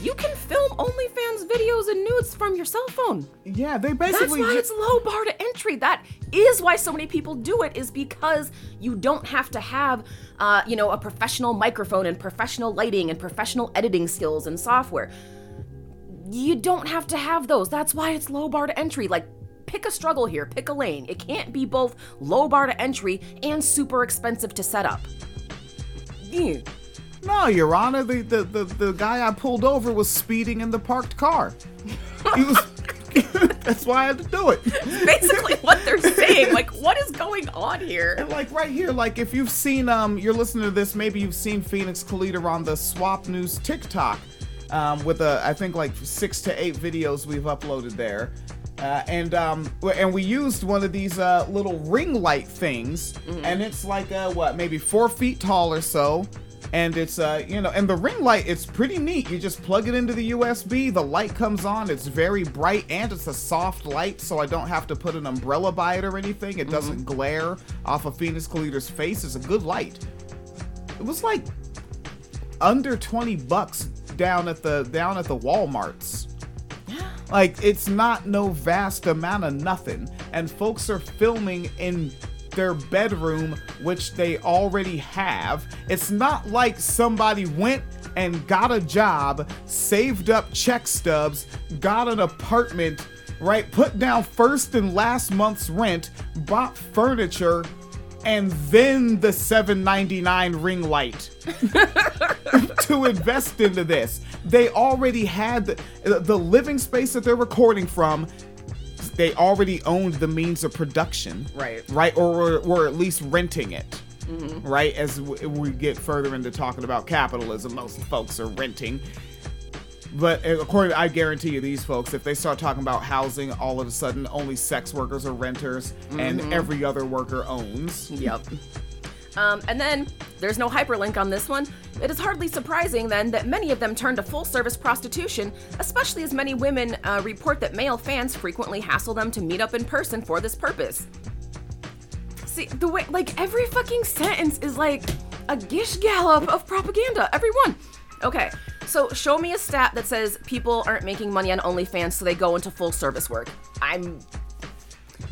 you can film OnlyFans videos and nudes from your cell phone. Yeah, they basically. That's why it's low bar to entry. That is why so many people do it. Is because you don't have to have, uh, you know, a professional microphone and professional lighting and professional editing skills and software. You don't have to have those. That's why it's low bar to entry. Like, pick a struggle here. Pick a lane. It can't be both low bar to entry and super expensive to set up. Yeah. No, Your Honor, the, the, the, the guy I pulled over was speeding in the parked car. He was. that's why I had to do it. Basically, what they're saying. Like, what is going on here? And like right here, like if you've seen, um, you're listening to this, maybe you've seen Phoenix Calida on the Swap News TikTok, um, with a, I think like six to eight videos we've uploaded there. Uh, and um, and we used one of these uh, little ring light things, and it's like uh, what, maybe four feet tall or so, and it's uh, you know, and the ring light, it's pretty neat. You just plug it into the USB, the light comes on. It's very bright, and it's a soft light, so I don't have to put an umbrella by it or anything. It doesn't glare off of Phoenix Calida's face. It's a good light. It was like under 20 bucks down at the down at the Walmarts. Yeah. Like it's not no vast amount of nothing. And folks are filming in their bedroom, which they already have. It's not like somebody went and got a job, saved up check stubs, got an apartment, right? Put down first and last month's rent, bought furniture, and then the 7.99 ring light to invest into this. They already had the, the living space that they're recording from. They already owned the means of production, Right. Right, or were, were at least renting it, right? As w- we get further into talking about capitalism, most folks are renting. But uh, according, I guarantee you, these folks, if they start talking about housing, all of a sudden, only sex workers are renters, and every other worker owns. Yep. Um, and then there's no hyperlink on this one. It is hardly surprising then that many of them turn to full service prostitution, especially as many women uh, report that male fans frequently hassle them to meet up in person for this purpose. See, the way, like, every fucking sentence is like a gish gallop of propaganda. Every one. Okay, so show me a stat that says people aren't making money on OnlyFans, so they go into full service work. I'm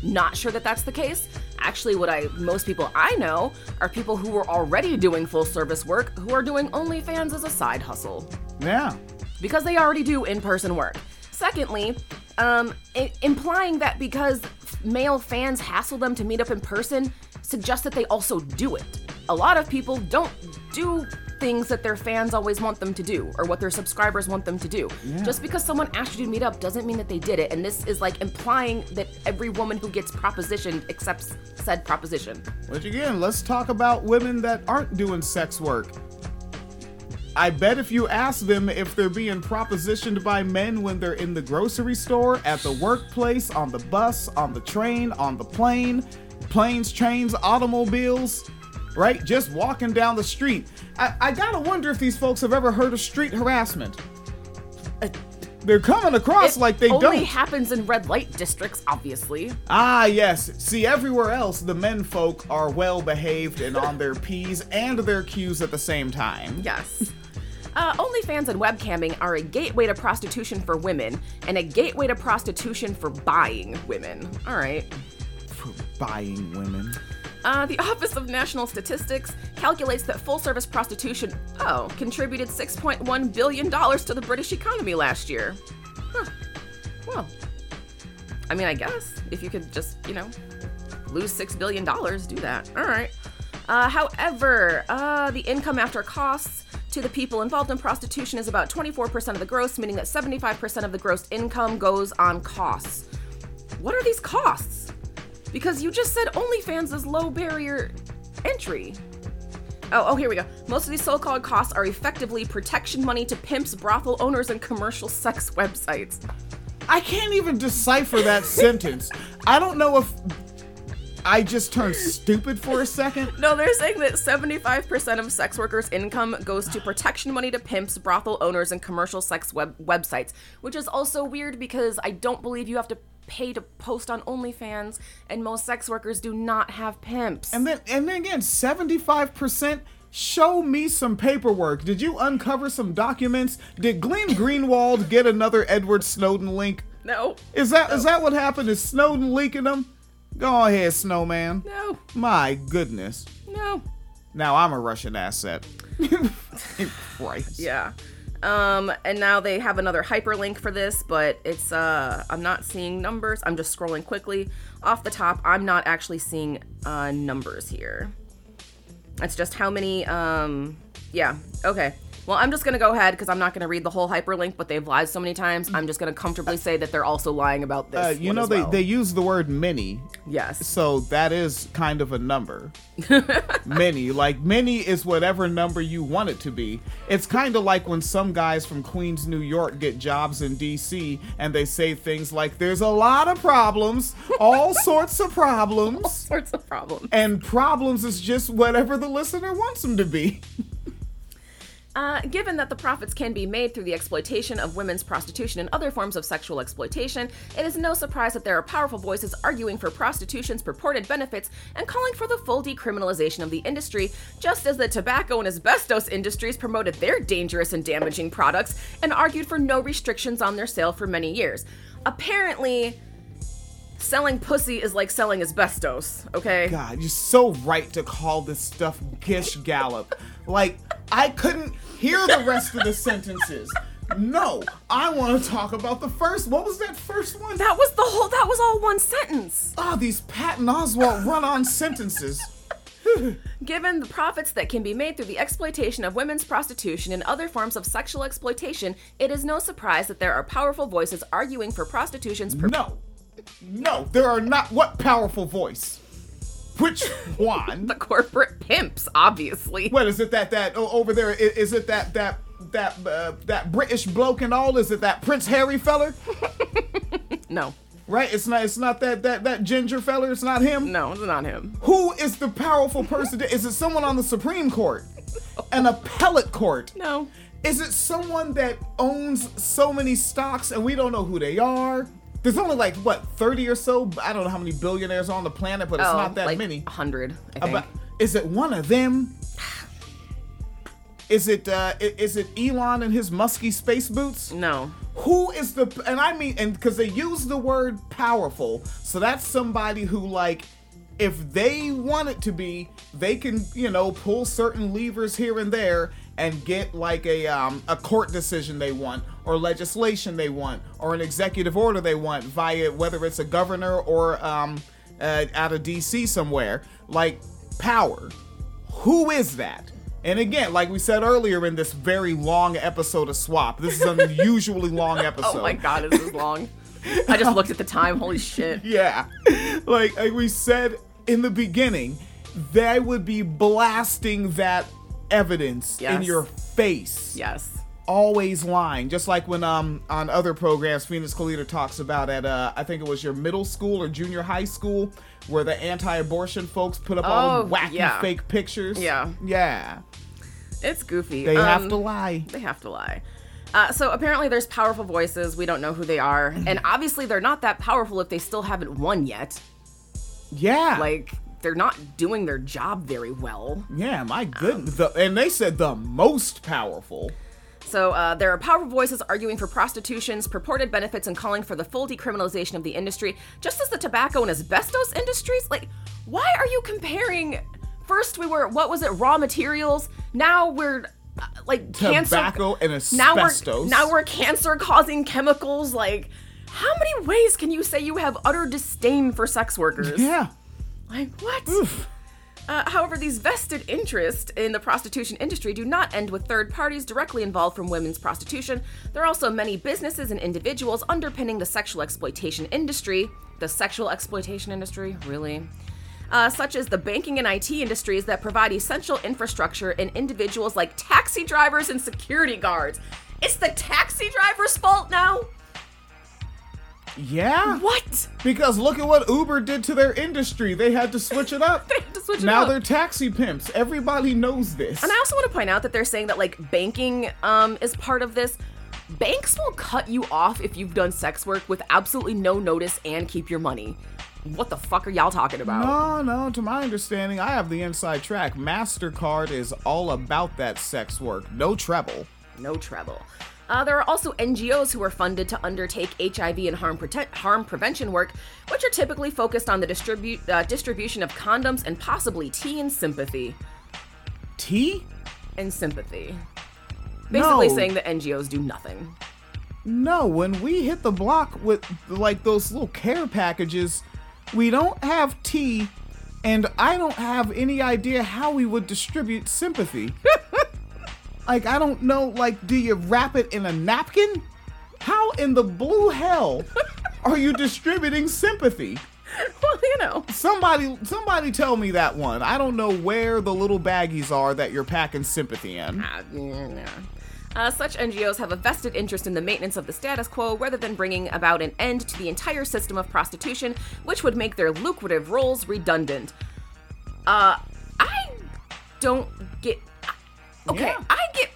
not sure that that's the case. Actually, what I most people I know are people who were already doing full service work who are doing OnlyFans as a side hustle Yeah. because they already do in-person work. Secondly, um, i- implying that because male fans hassle them to meet up in person suggests that they also do it. A lot of people don't do things that their fans always want them to do or what their subscribers want them to do. Just because someone asked you to meet up doesn't mean that they did it. And this is like implying that every woman who gets propositioned accepts said proposition. Which again, let's talk about women that aren't doing sex work. I bet if you ask them if they're being propositioned by men when they're in the grocery store, at the workplace, on the bus, on the train, on the plane, planes, trains, automobiles, right? Just walking down the street. I, I gotta wonder if these folks have ever heard of street harassment. Uh, They're coming across like they only don't. Only happens in red light districts, obviously. Ah, yes. See, everywhere else, the men folk are well behaved and on their P's and their Q's at the same time. Yes. Uh, OnlyFans and webcamming are a gateway to prostitution for women and a gateway to prostitution for buying women. All right. For buying women. Uh, the Office of National Statistics calculates that full service prostitution, oh, contributed $6.1 billion to the British economy last year. Huh. Well, I mean, I guess if you could just, you know, lose $6 billion, do that. All right. Uh, however, uh, the income after costs to the people involved in prostitution is about 24% of the gross, meaning that 75% of the gross income goes on costs. What are these costs? Because you just said OnlyFans is low barrier entry. Oh, oh, here we go. Most of these so-called costs are effectively protection money to pimps, brothel owners, and commercial sex websites. I can't even decipher that sentence. I don't know if I just turned stupid for a second. No, they're saying that 75% of sex workers' income goes to protection money to pimps, brothel owners, and commercial sex web- websites, which is also weird because I don't believe you have to pay to post on OnlyFans, and most sex workers do not have pimps. And then and then again, 75% show me some paperwork. Did you uncover some documents? Did Glenn Greenwald get another Edward Snowden link? no, Is that is that what happened? Is Snowden leaking them? Go ahead, Snowman. no, My goodness. no. Now I'm a Russian asset. Christ. Yeah. Um, and now they have another hyperlink for this, but it's uh I'm not seeing numbers. I'm just scrolling quickly. Off the top, I'm not actually seeing uh numbers here. It's just how many um yeah, okay. Well, I'm just gonna go ahead because I'm not gonna read the whole hyperlink, but they've lied so many times. I'm just gonna comfortably say that they're also lying about this. Uh, you know they, well. they use the word many, yes. so that is kind of a number. many, like many is whatever number you want it to be. It's kind of like when some guys from Queens, New York get jobs in DC and they say things like there's a lot of problems, all sorts of problems. All Sorts of problems. And problems is just whatever the listener wants them to be. Uh, given that the profits can be made through the exploitation of women's prostitution and other forms of sexual exploitation, it is no surprise that there are powerful voices arguing for prostitution's purported benefits and calling for the full decriminalization of the industry, just as the tobacco and asbestos industries promoted their dangerous and damaging products and argued for no restrictions on their sale for many years. Apparently, selling pussy is like selling asbestos, okay? God, you're so right to call this stuff Gish Gallop. Like, I couldn't hear the rest of the sentences. No, I want to talk about the first. What was that first one? That was the whole, that was all one sentence. Ah, these Patton Oswalt run-on sentences. Given the profits that can be made through the exploitation of women's prostitution and other forms of sexual exploitation, it is no surprise that there are powerful voices arguing for prostitution's pur- No, no, there are not. What powerful voice? Which one? the corporate pimps, obviously. What is it that that oh, over there? Is it that that that uh, that British bloke and all? Is it that Prince Harry feller? No, Right? It's not. It's not that that that ginger feller. It's not him. no, it's not him. Who is the powerful person? Is it someone on the Supreme Court? An appellate court? No. Is it someone that owns so many stocks and we don't know who they are? There's only like what 30 or so. I don't know how many billionaires on the planet, but it's oh, not that like many. A hundred, I think. About, is it one of them? Is it uh is it Elon and his musky space boots? no. Who is the and I mean and because they use the word powerful, so that's somebody who like if they want it to be, they can you know pull certain levers here and there and get like a um, a court decision they want or legislation they want or an executive order they want via whether it's a governor or um, uh, out of DC somewhere like power. Who is that? And again, like we said earlier in this very long episode of Swap, this is an unusually long episode. Oh my god, this is long. I just looked at the time. Holy shit. Yeah. Like, like we said in the beginning, they would be blasting that evidence in your face. Yes. Always lying. Just like when um on other programs Phoenix Calida talks about at uh I think it was your middle school or junior high school where the anti-abortion folks put up all Oh, the wacky yeah. fake pictures. Yeah. Yeah. It's goofy. They have Um, to lie. They have to lie. Uh, so apparently, there's powerful voices. We don't know who they are, and obviously, they're not that powerful if they still haven't won yet. Yeah. Like, they're not doing their job very well. yeah, my goodness. The, and they said the most powerful. So uh, there are powerful voices arguing for prostitution's purported benefits and calling for the full decriminalization of the industry, just as the tobacco and asbestos industries. Like, why are you comparing? First, we were what was it? Raw materials. Now we're uh, like cancer. Tobacco and Now we're asbestos. now we're cancer-causing chemicals. Like, how many ways can you say you have utter disdain for sex workers? Yeah. Like what? Uh, however, these vested interests in the prostitution industry do not end with third parties directly involved from women's prostitution. There are also many businesses and individuals underpinning the sexual exploitation industry. The sexual exploitation industry, really? Uh, such as the banking and IT industries that provide essential infrastructure and individuals like taxi drivers and security guards. It's the taxi driver's fault now? Yeah. What? Because look at what Uber did to their industry. They had to switch it up. They had to switch it now up. Now they're taxi pimps. Everybody knows this. And I also want to point out that they're saying that like banking um, is part of this. Banks will cut you off if you've done sex work with absolutely no notice and keep your money. What the fuck are y'all talking about? No, no, to my understanding, I have the inside track. MasterCard is all about that sex work. No treble. No trouble. Uh, there are also NGOs who are funded to undertake HIV and harm, harm prevention work, which are typically focused on the distribu- uh, distribution of condoms and possibly tea and sympathy. Tea? And sympathy. Basically No. saying that NGOs do nothing. No, when we hit the block with like those little care packages, we don't have tea, and I don't have any idea how we would distribute sympathy. like, I don't know, like, do you wrap it in a napkin? How in the blue hell are you distributing sympathy? well, you know. Somebody somebody tell me that one. I don't know where the little baggies are that you're packing sympathy in. Uh, yeah. Uh, such NGOs have a vested interest in the maintenance of the status quo rather than bringing about an end to the entire system of prostitution, which would make their lucrative roles redundant. Uh, I don't get. Okay, Yeah. I get.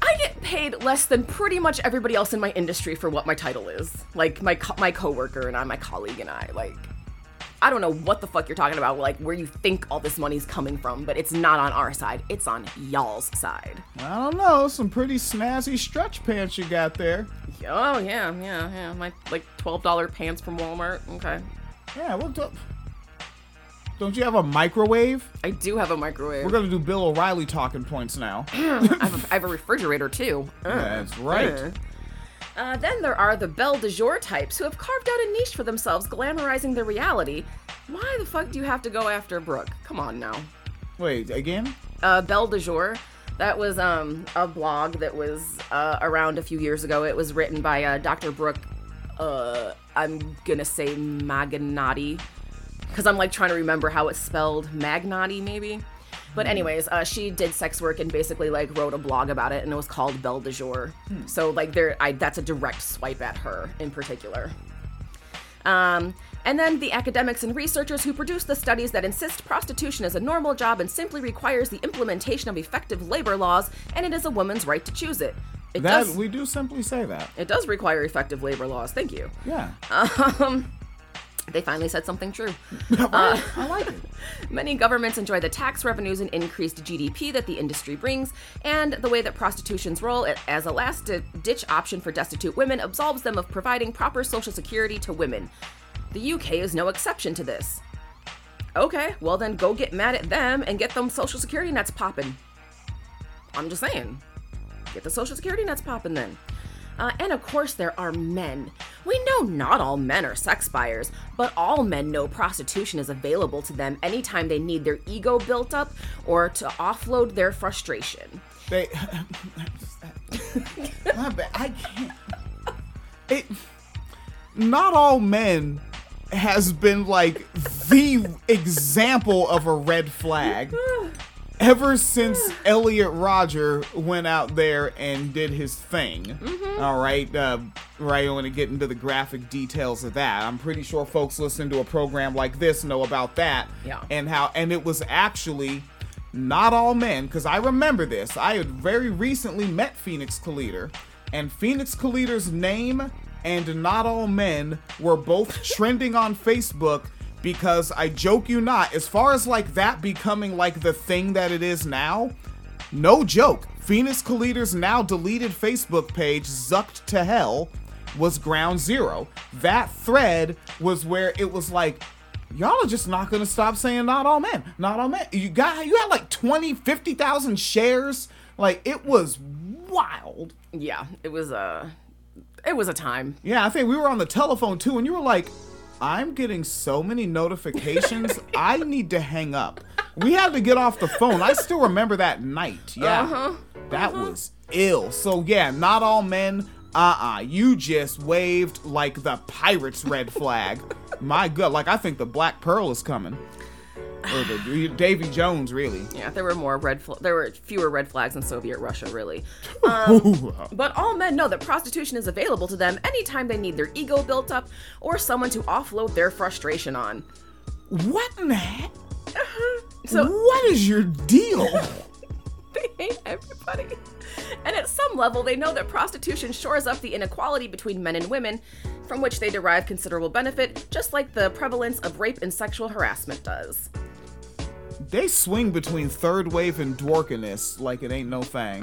I get paid less than pretty much everybody else in my industry for what my title is. Like my co- my coworker and I, my colleague and I, like. I don't know what the fuck you're talking about, like where you think all this money's coming from, but it's not on our side. It's on y'all's side. I don't know, some pretty snazzy stretch pants you got there. Oh yeah, yeah, yeah. My like twelve dollar pants from Walmart. Okay. Yeah, the Don't you have a microwave? I do have a microwave. We're gonna do Bill O'Reilly talking points now. I, have a, I have a refrigerator too. Uh, That's right. uh. Uh, then there are the Belle de Jour types who have carved out a niche for themselves, glamorizing their reality. Why the fuck do you have to go after Brooke? Come on now. Wait, again? uh, Belle de Jour. That was um, a blog that was uh, around a few years ago. It was written by uh, Dr. Brooke. Uh, I'm gonna say Magnotti because I'm like trying to remember how it's spelled. Magnotti, maybe. But anyways, uh, she did sex work and basically like wrote a blog about it, and it was called Belle de Jour. So like there, I that's a direct swipe at her in particular. Um, and then the academics and researchers who produce the studies that insist prostitution is a normal job and simply requires the implementation of effective labor laws, and it is a woman's right to choose it. It That does. we do simply say that. it does require effective labor laws. Thank you. Yeah. Um, they finally said something true. Uh, I like it. Many governments enjoy the tax revenues and increased GDP that the industry brings, and the way that prostitution's role as a last ditch option for destitute women absolves them of providing proper social security to women. The UK is no exception to this. Okay, well then go get mad at them and get them social security nets popping. I'm just saying. Get the social security nets popping then. Uh, and of course, there are men. We know not all men are sex buyers, but all men know prostitution is available to them anytime they need their ego built up or to offload their frustration. They. My bad. I can't. It. Not all men has been like the example of a red flag ever since Elliot Rodger went out there and did his thing. All right, uh, right. I want to get into the graphic details of that. I'm pretty sure folks listening to a program like this know about that. Yeah. And how, and it was actually not all men, because I remember this. I had very recently met Phoenix Calida, and Phoenix Calida's name and not all men were both trending on Facebook because I joke you not, as far as like that becoming like the thing that it is now, no joke. Phoenix Calida's now deleted Facebook page, Zucked to Hell, was ground zero. That thread was where it was like, y'all are just not gonna stop saying not all men, not all men. You got you had like 20, 50,000 shares. Like it was wild. Yeah, it was a it was a time. Yeah, I think we were on the telephone too, and you were like, I'm getting so many notifications. I need to hang up. We had to get off the phone. I still remember that night. Yeah. Uh-huh. That was ill. So, yeah, not all men. Uh uh You just waved like the pirate's red flag. My God. Like, I think the Black Pearl is coming. Or the Davy Jones, really. Yeah, there were more red. Fl- there were fewer red flags in Soviet Russia, really. Um, but all men know that prostitution is available to them anytime they need their ego built up or someone to offload their frustration on. What in the heck? So What is your deal? they hate everybody. And at some level, they know that prostitution shores up the inequality between men and women, from which they derive considerable benefit, just like the prevalence of rape and sexual harassment does. They swing between third wave and dworkiness like it ain't no thing.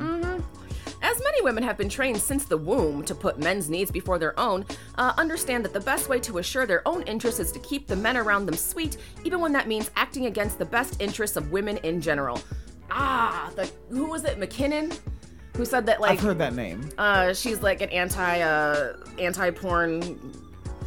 As many women have been trained since the womb to put men's needs before their own, uh, understand that the best way to assure their own interests is to keep the men around them sweet, even when that means acting against the best interests of women in general. Ah, the who was it? MacKinnon, who said that like I've heard that name. uh, she's like an anti uh, anti porn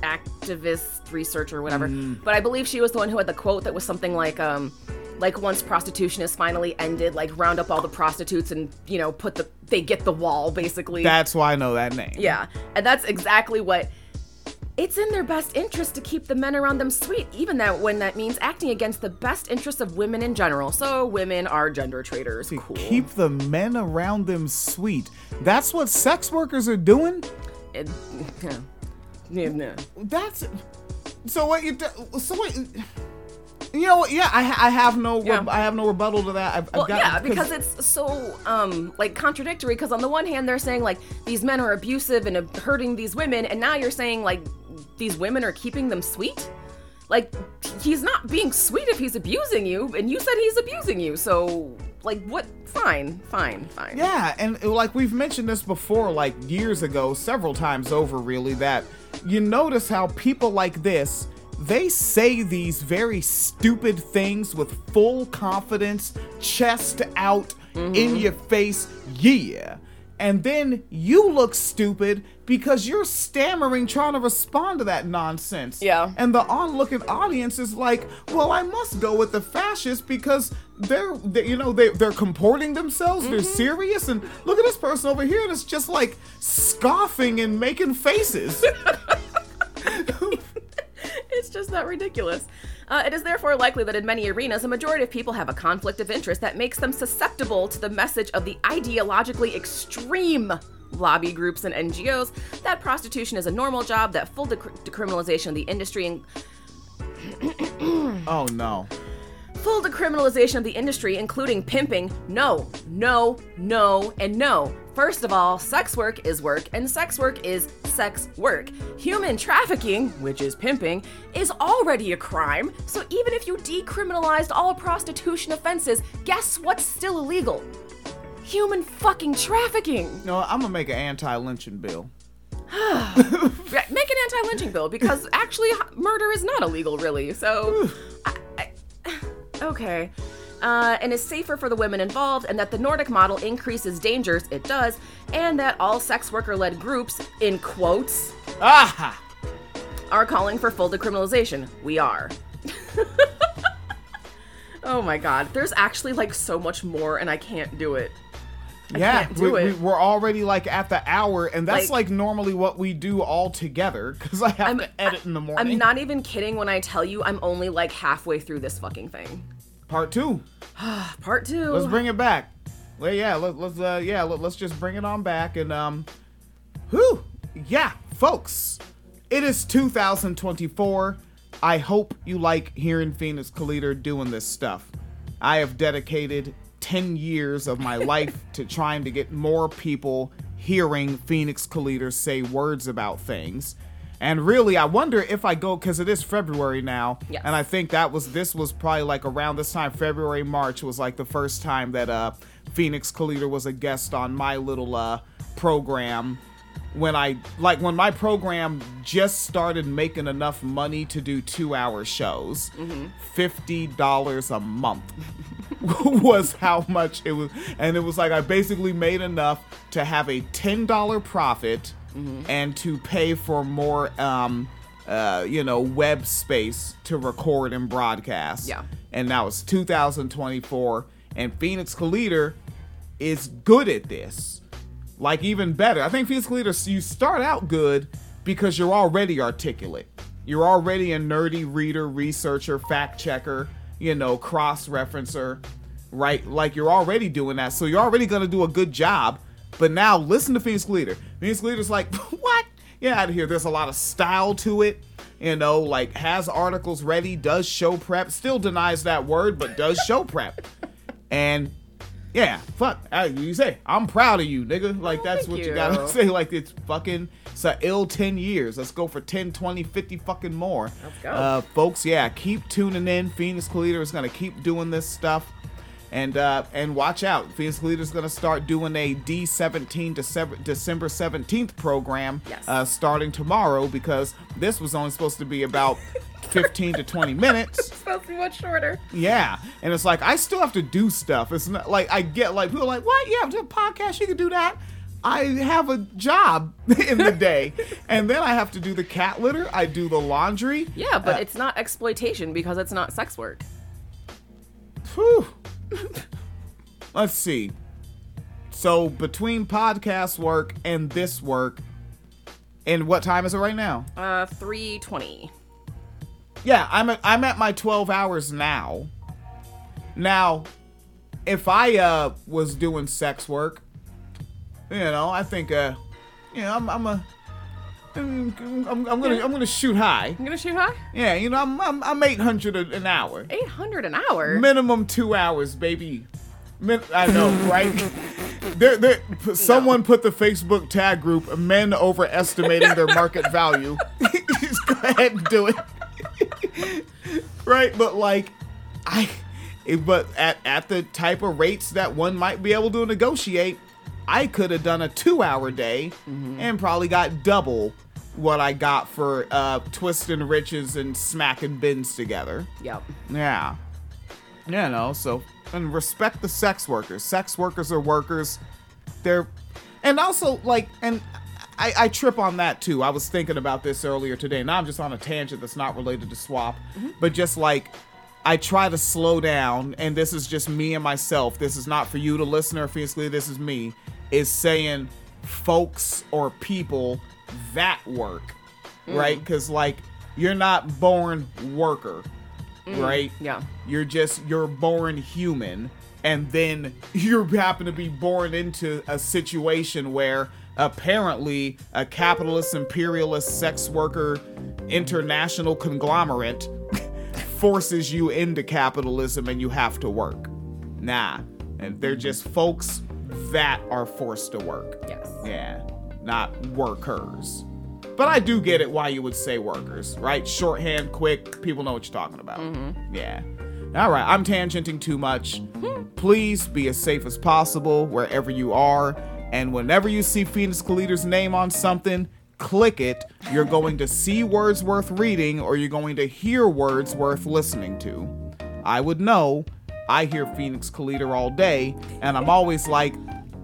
activist researcher whatever. But I believe she was the one who had the quote that was something like um like once prostitution is finally ended, like round up all the prostitutes and you know put the they get the wall basically. That's why I know that name. yeah, and that's exactly what. It's in their best interest to keep the men around them sweet, even that when that means acting against the best interests of women in general. So women are gender traitors. Cool. Keep the men around them sweet. That's what sex workers are doing. It- yeah, no. That's so what you. So what? You know what? Yeah, I, I have no. Yeah. I have no rebuttal to that. I've, Well, I've got, yeah, because it's so um like contradictory. Because on the one hand, they're saying like these men are abusive and uh, hurting these women, and now you're saying like these women are keeping them sweet. Like he's not being sweet if he's abusing you, and you said he's abusing you. So like what? Fine, fine, fine. Yeah, and uh, like we've mentioned this before, like years ago, several times over, really, that you notice how people like this, they say these very stupid things with full confidence, chest out, in mm-hmm. your face, yeah. And then you look stupid because you're stammering trying to respond to that nonsense. Yeah. And the onlooking audience is like, well, I must go with the fascists because they're, they, you know, they, they're comporting themselves. They're mm-hmm. serious. And look at this person over here that's just like scoffing and making faces. It's just that ridiculous. Uh, it is therefore likely that in many arenas, a majority of people have a conflict of interest that makes them susceptible to the message of the ideologically extreme lobby groups and NGOs that prostitution is a normal job, that full dec- decriminalization of the industry and oh no. Full decriminalization of the industry, including pimping. No, no, no, and no. First of all, sex work is work, and sex work is sex work. Human trafficking, which is pimping, is already a crime, so even if you decriminalized all prostitution offenses, guess what's still illegal? Human fucking trafficking! No, I'm gonna make an anti-lynching bill. Make an anti lynching bill because actually, murder is not illegal, really, so. I, I, okay. Uh, and is safer for the women involved, and that the Nordic model increases dangers, it does, and that all sex worker led groups, in quotes, Aha! are calling for full decriminalization. We are. oh my god, there's actually like so much more, and I can't do it. Yeah, can't do we, it. We, we're already like at the hour, and that's Like- like, normally what we do all together because I have I'm- to edit in the morning. I'm not even kidding when I tell you I'm only like halfway through this fucking thing. Part two. Part two. Let's bring it back. Well, yeah, let, let's uh, yeah, let, let's just bring it on back and um, whew, yeah, folks, it is 2024. I hope you like hearing Phoenix Calida doing this stuff. I have dedicated 10 years of my life to trying to get more people hearing Phoenix Calida say words about things. And really, I wonder if I go because it is February now, Yes. and I think that was this was probably like around this time, February March was like the first time that uh Phoenix Calida was a guest on my little uh program when I like when my program just started making enough money to do two hour shows, fifty dollars a month was how much it was, and it was like I basically made enough to have a ten dollar profit and to pay for more, um, uh, you know, web space to record and broadcast. Yeah. and now it's 2024, and Phoenix Calida is good at this like even better. I think Phoenix Calida, you start out good because you're already articulate. You're already a nerdy reader, researcher, fact checker, you know, cross referencer, right? Like you're already doing that, so you're already gonna do a good job. But now listen to Phoenix Calida. Phoenix Calida's like, what? Get out of here. There's a lot of style to it. You know, like has articles ready, does show prep, still denies that word, but does show prep. And yeah, fuck. I, you say, I'm proud of you, nigga. Like, that's what you. you. gotta say. Like, it's fucking, it's a ill 10 years. Let's go for 10, 20, 50 fucking more. Let's go. Uh, folks, yeah, keep tuning in. Phoenix Calida is gonna keep doing this stuff. And uh, and watch out. Phoenix Calida is gonna start doing a D17 December December 17th program Yes. uh, starting tomorrow because this was only supposed to be about 15 to 20 minutes. It's supposed to be much shorter. Yeah, and it's like I still have to do stuff. It's not like I get like people are like, "What? Yeah, I'm doing a podcast. You can do that." I have a job in the day, and then I have to do the cat litter. I do the laundry. Yeah, but Uh, it's not exploitation because it's not sex work. Whew. Let's see. So between podcast work and this work, and what time is it right now? Uh, 320. Yeah, I'm at, I'm at my 12 hours now. Now, if I uh was doing sex work, you know, I think uh, you know, I'm I'm a I'm, I'm, I'm gonna I'm gonna shoot high. I'm gonna shoot high? Yeah, you know, I'm I'm, I'm 800 an hour. 800 an hour? Minimum two hours, baby. Min- I know, right? There, there. Someone put the Facebook tag group "Men overestimating their market value." Just go ahead and do it, right? But like, I, but at at the type of rates that one might be able to negotiate, I could have done a two-hour day and probably got double what I got for uh, twisting riches and smacking bins together. Yep. Yeah. Yeah, no, so and respect the sex workers. Sex workers are workers. They're and also like and I, I trip on that too. I was thinking about this earlier today. Now I'm just on a tangent that's not related to SWOP, mm-hmm. but just like I try to slow down, and this is just me and myself. This is not for you to listen or physically. This is me. Is saying folks or people that work, mm. right? Because like you're not born worker, mm-hmm. right? Yeah. You're just you're born human and then you happen to be born into a situation where apparently a capitalist imperialist sex worker international conglomerate forces you into capitalism and you have to work. Nah. And they're just folks that are forced to work. Yes. Yeah, not workers. But I do get it why you would say workers, right? Shorthand, quick, people know what you're talking about. Mm-hmm. Yeah. All right, I'm tangenting too much. Hmm. Please be as safe as possible wherever you are. And whenever you see Phoenix Calida's name on something, click it. You're going to see words worth reading or you're going to hear words worth listening to. I would know. I hear Phoenix Calida all day, and I'm always like,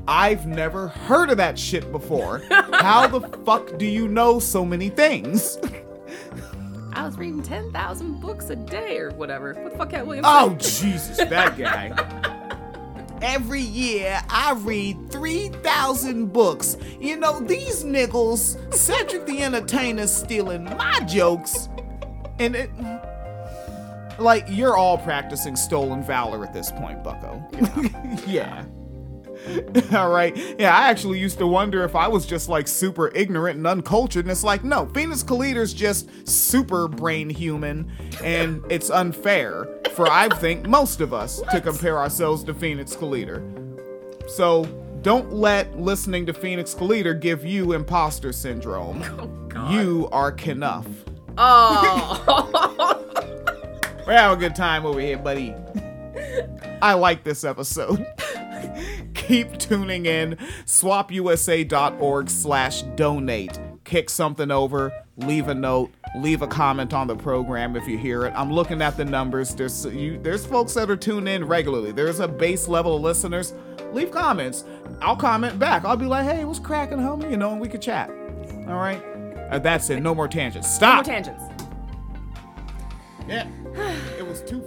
I've never heard of that shit before. How the fuck do you know so many things? I was reading 10,000 books a day or whatever. What the fuck, Katt Williams? Oh, Jesus, that guy. Every year, I read 3,000 books. You know, these niggles, Cedric the Entertainer's stealing my jokes. And it. Like, you're all practicing stolen valor at this point, bucko. yeah. All right. Yeah, I actually used to wonder if I was just like super ignorant and uncultured. And it's like, no, Phoenix Calida's just super brain human and it's unfair. for I think most of us to compare ourselves to Phoenix Calida. So don't let listening to Phoenix Calida give you imposter syndrome. Oh, you are Knuff. Oh. We're having a good time over here, buddy. I like this episode. Keep tuning in. SwopUSA.org slash donate. Kick something over. Leave a note. Leave a comment on the program if you hear it. I'm looking at the numbers. There's you, there's folks that are tuned in regularly. There's a base level of listeners. Leave comments. I'll comment back. I'll be like, hey, what's cracking, homie? You know, and we could chat. All right. Uh, that's it. No more tangents. Stop. No Stop. tangents. yeah. It was too.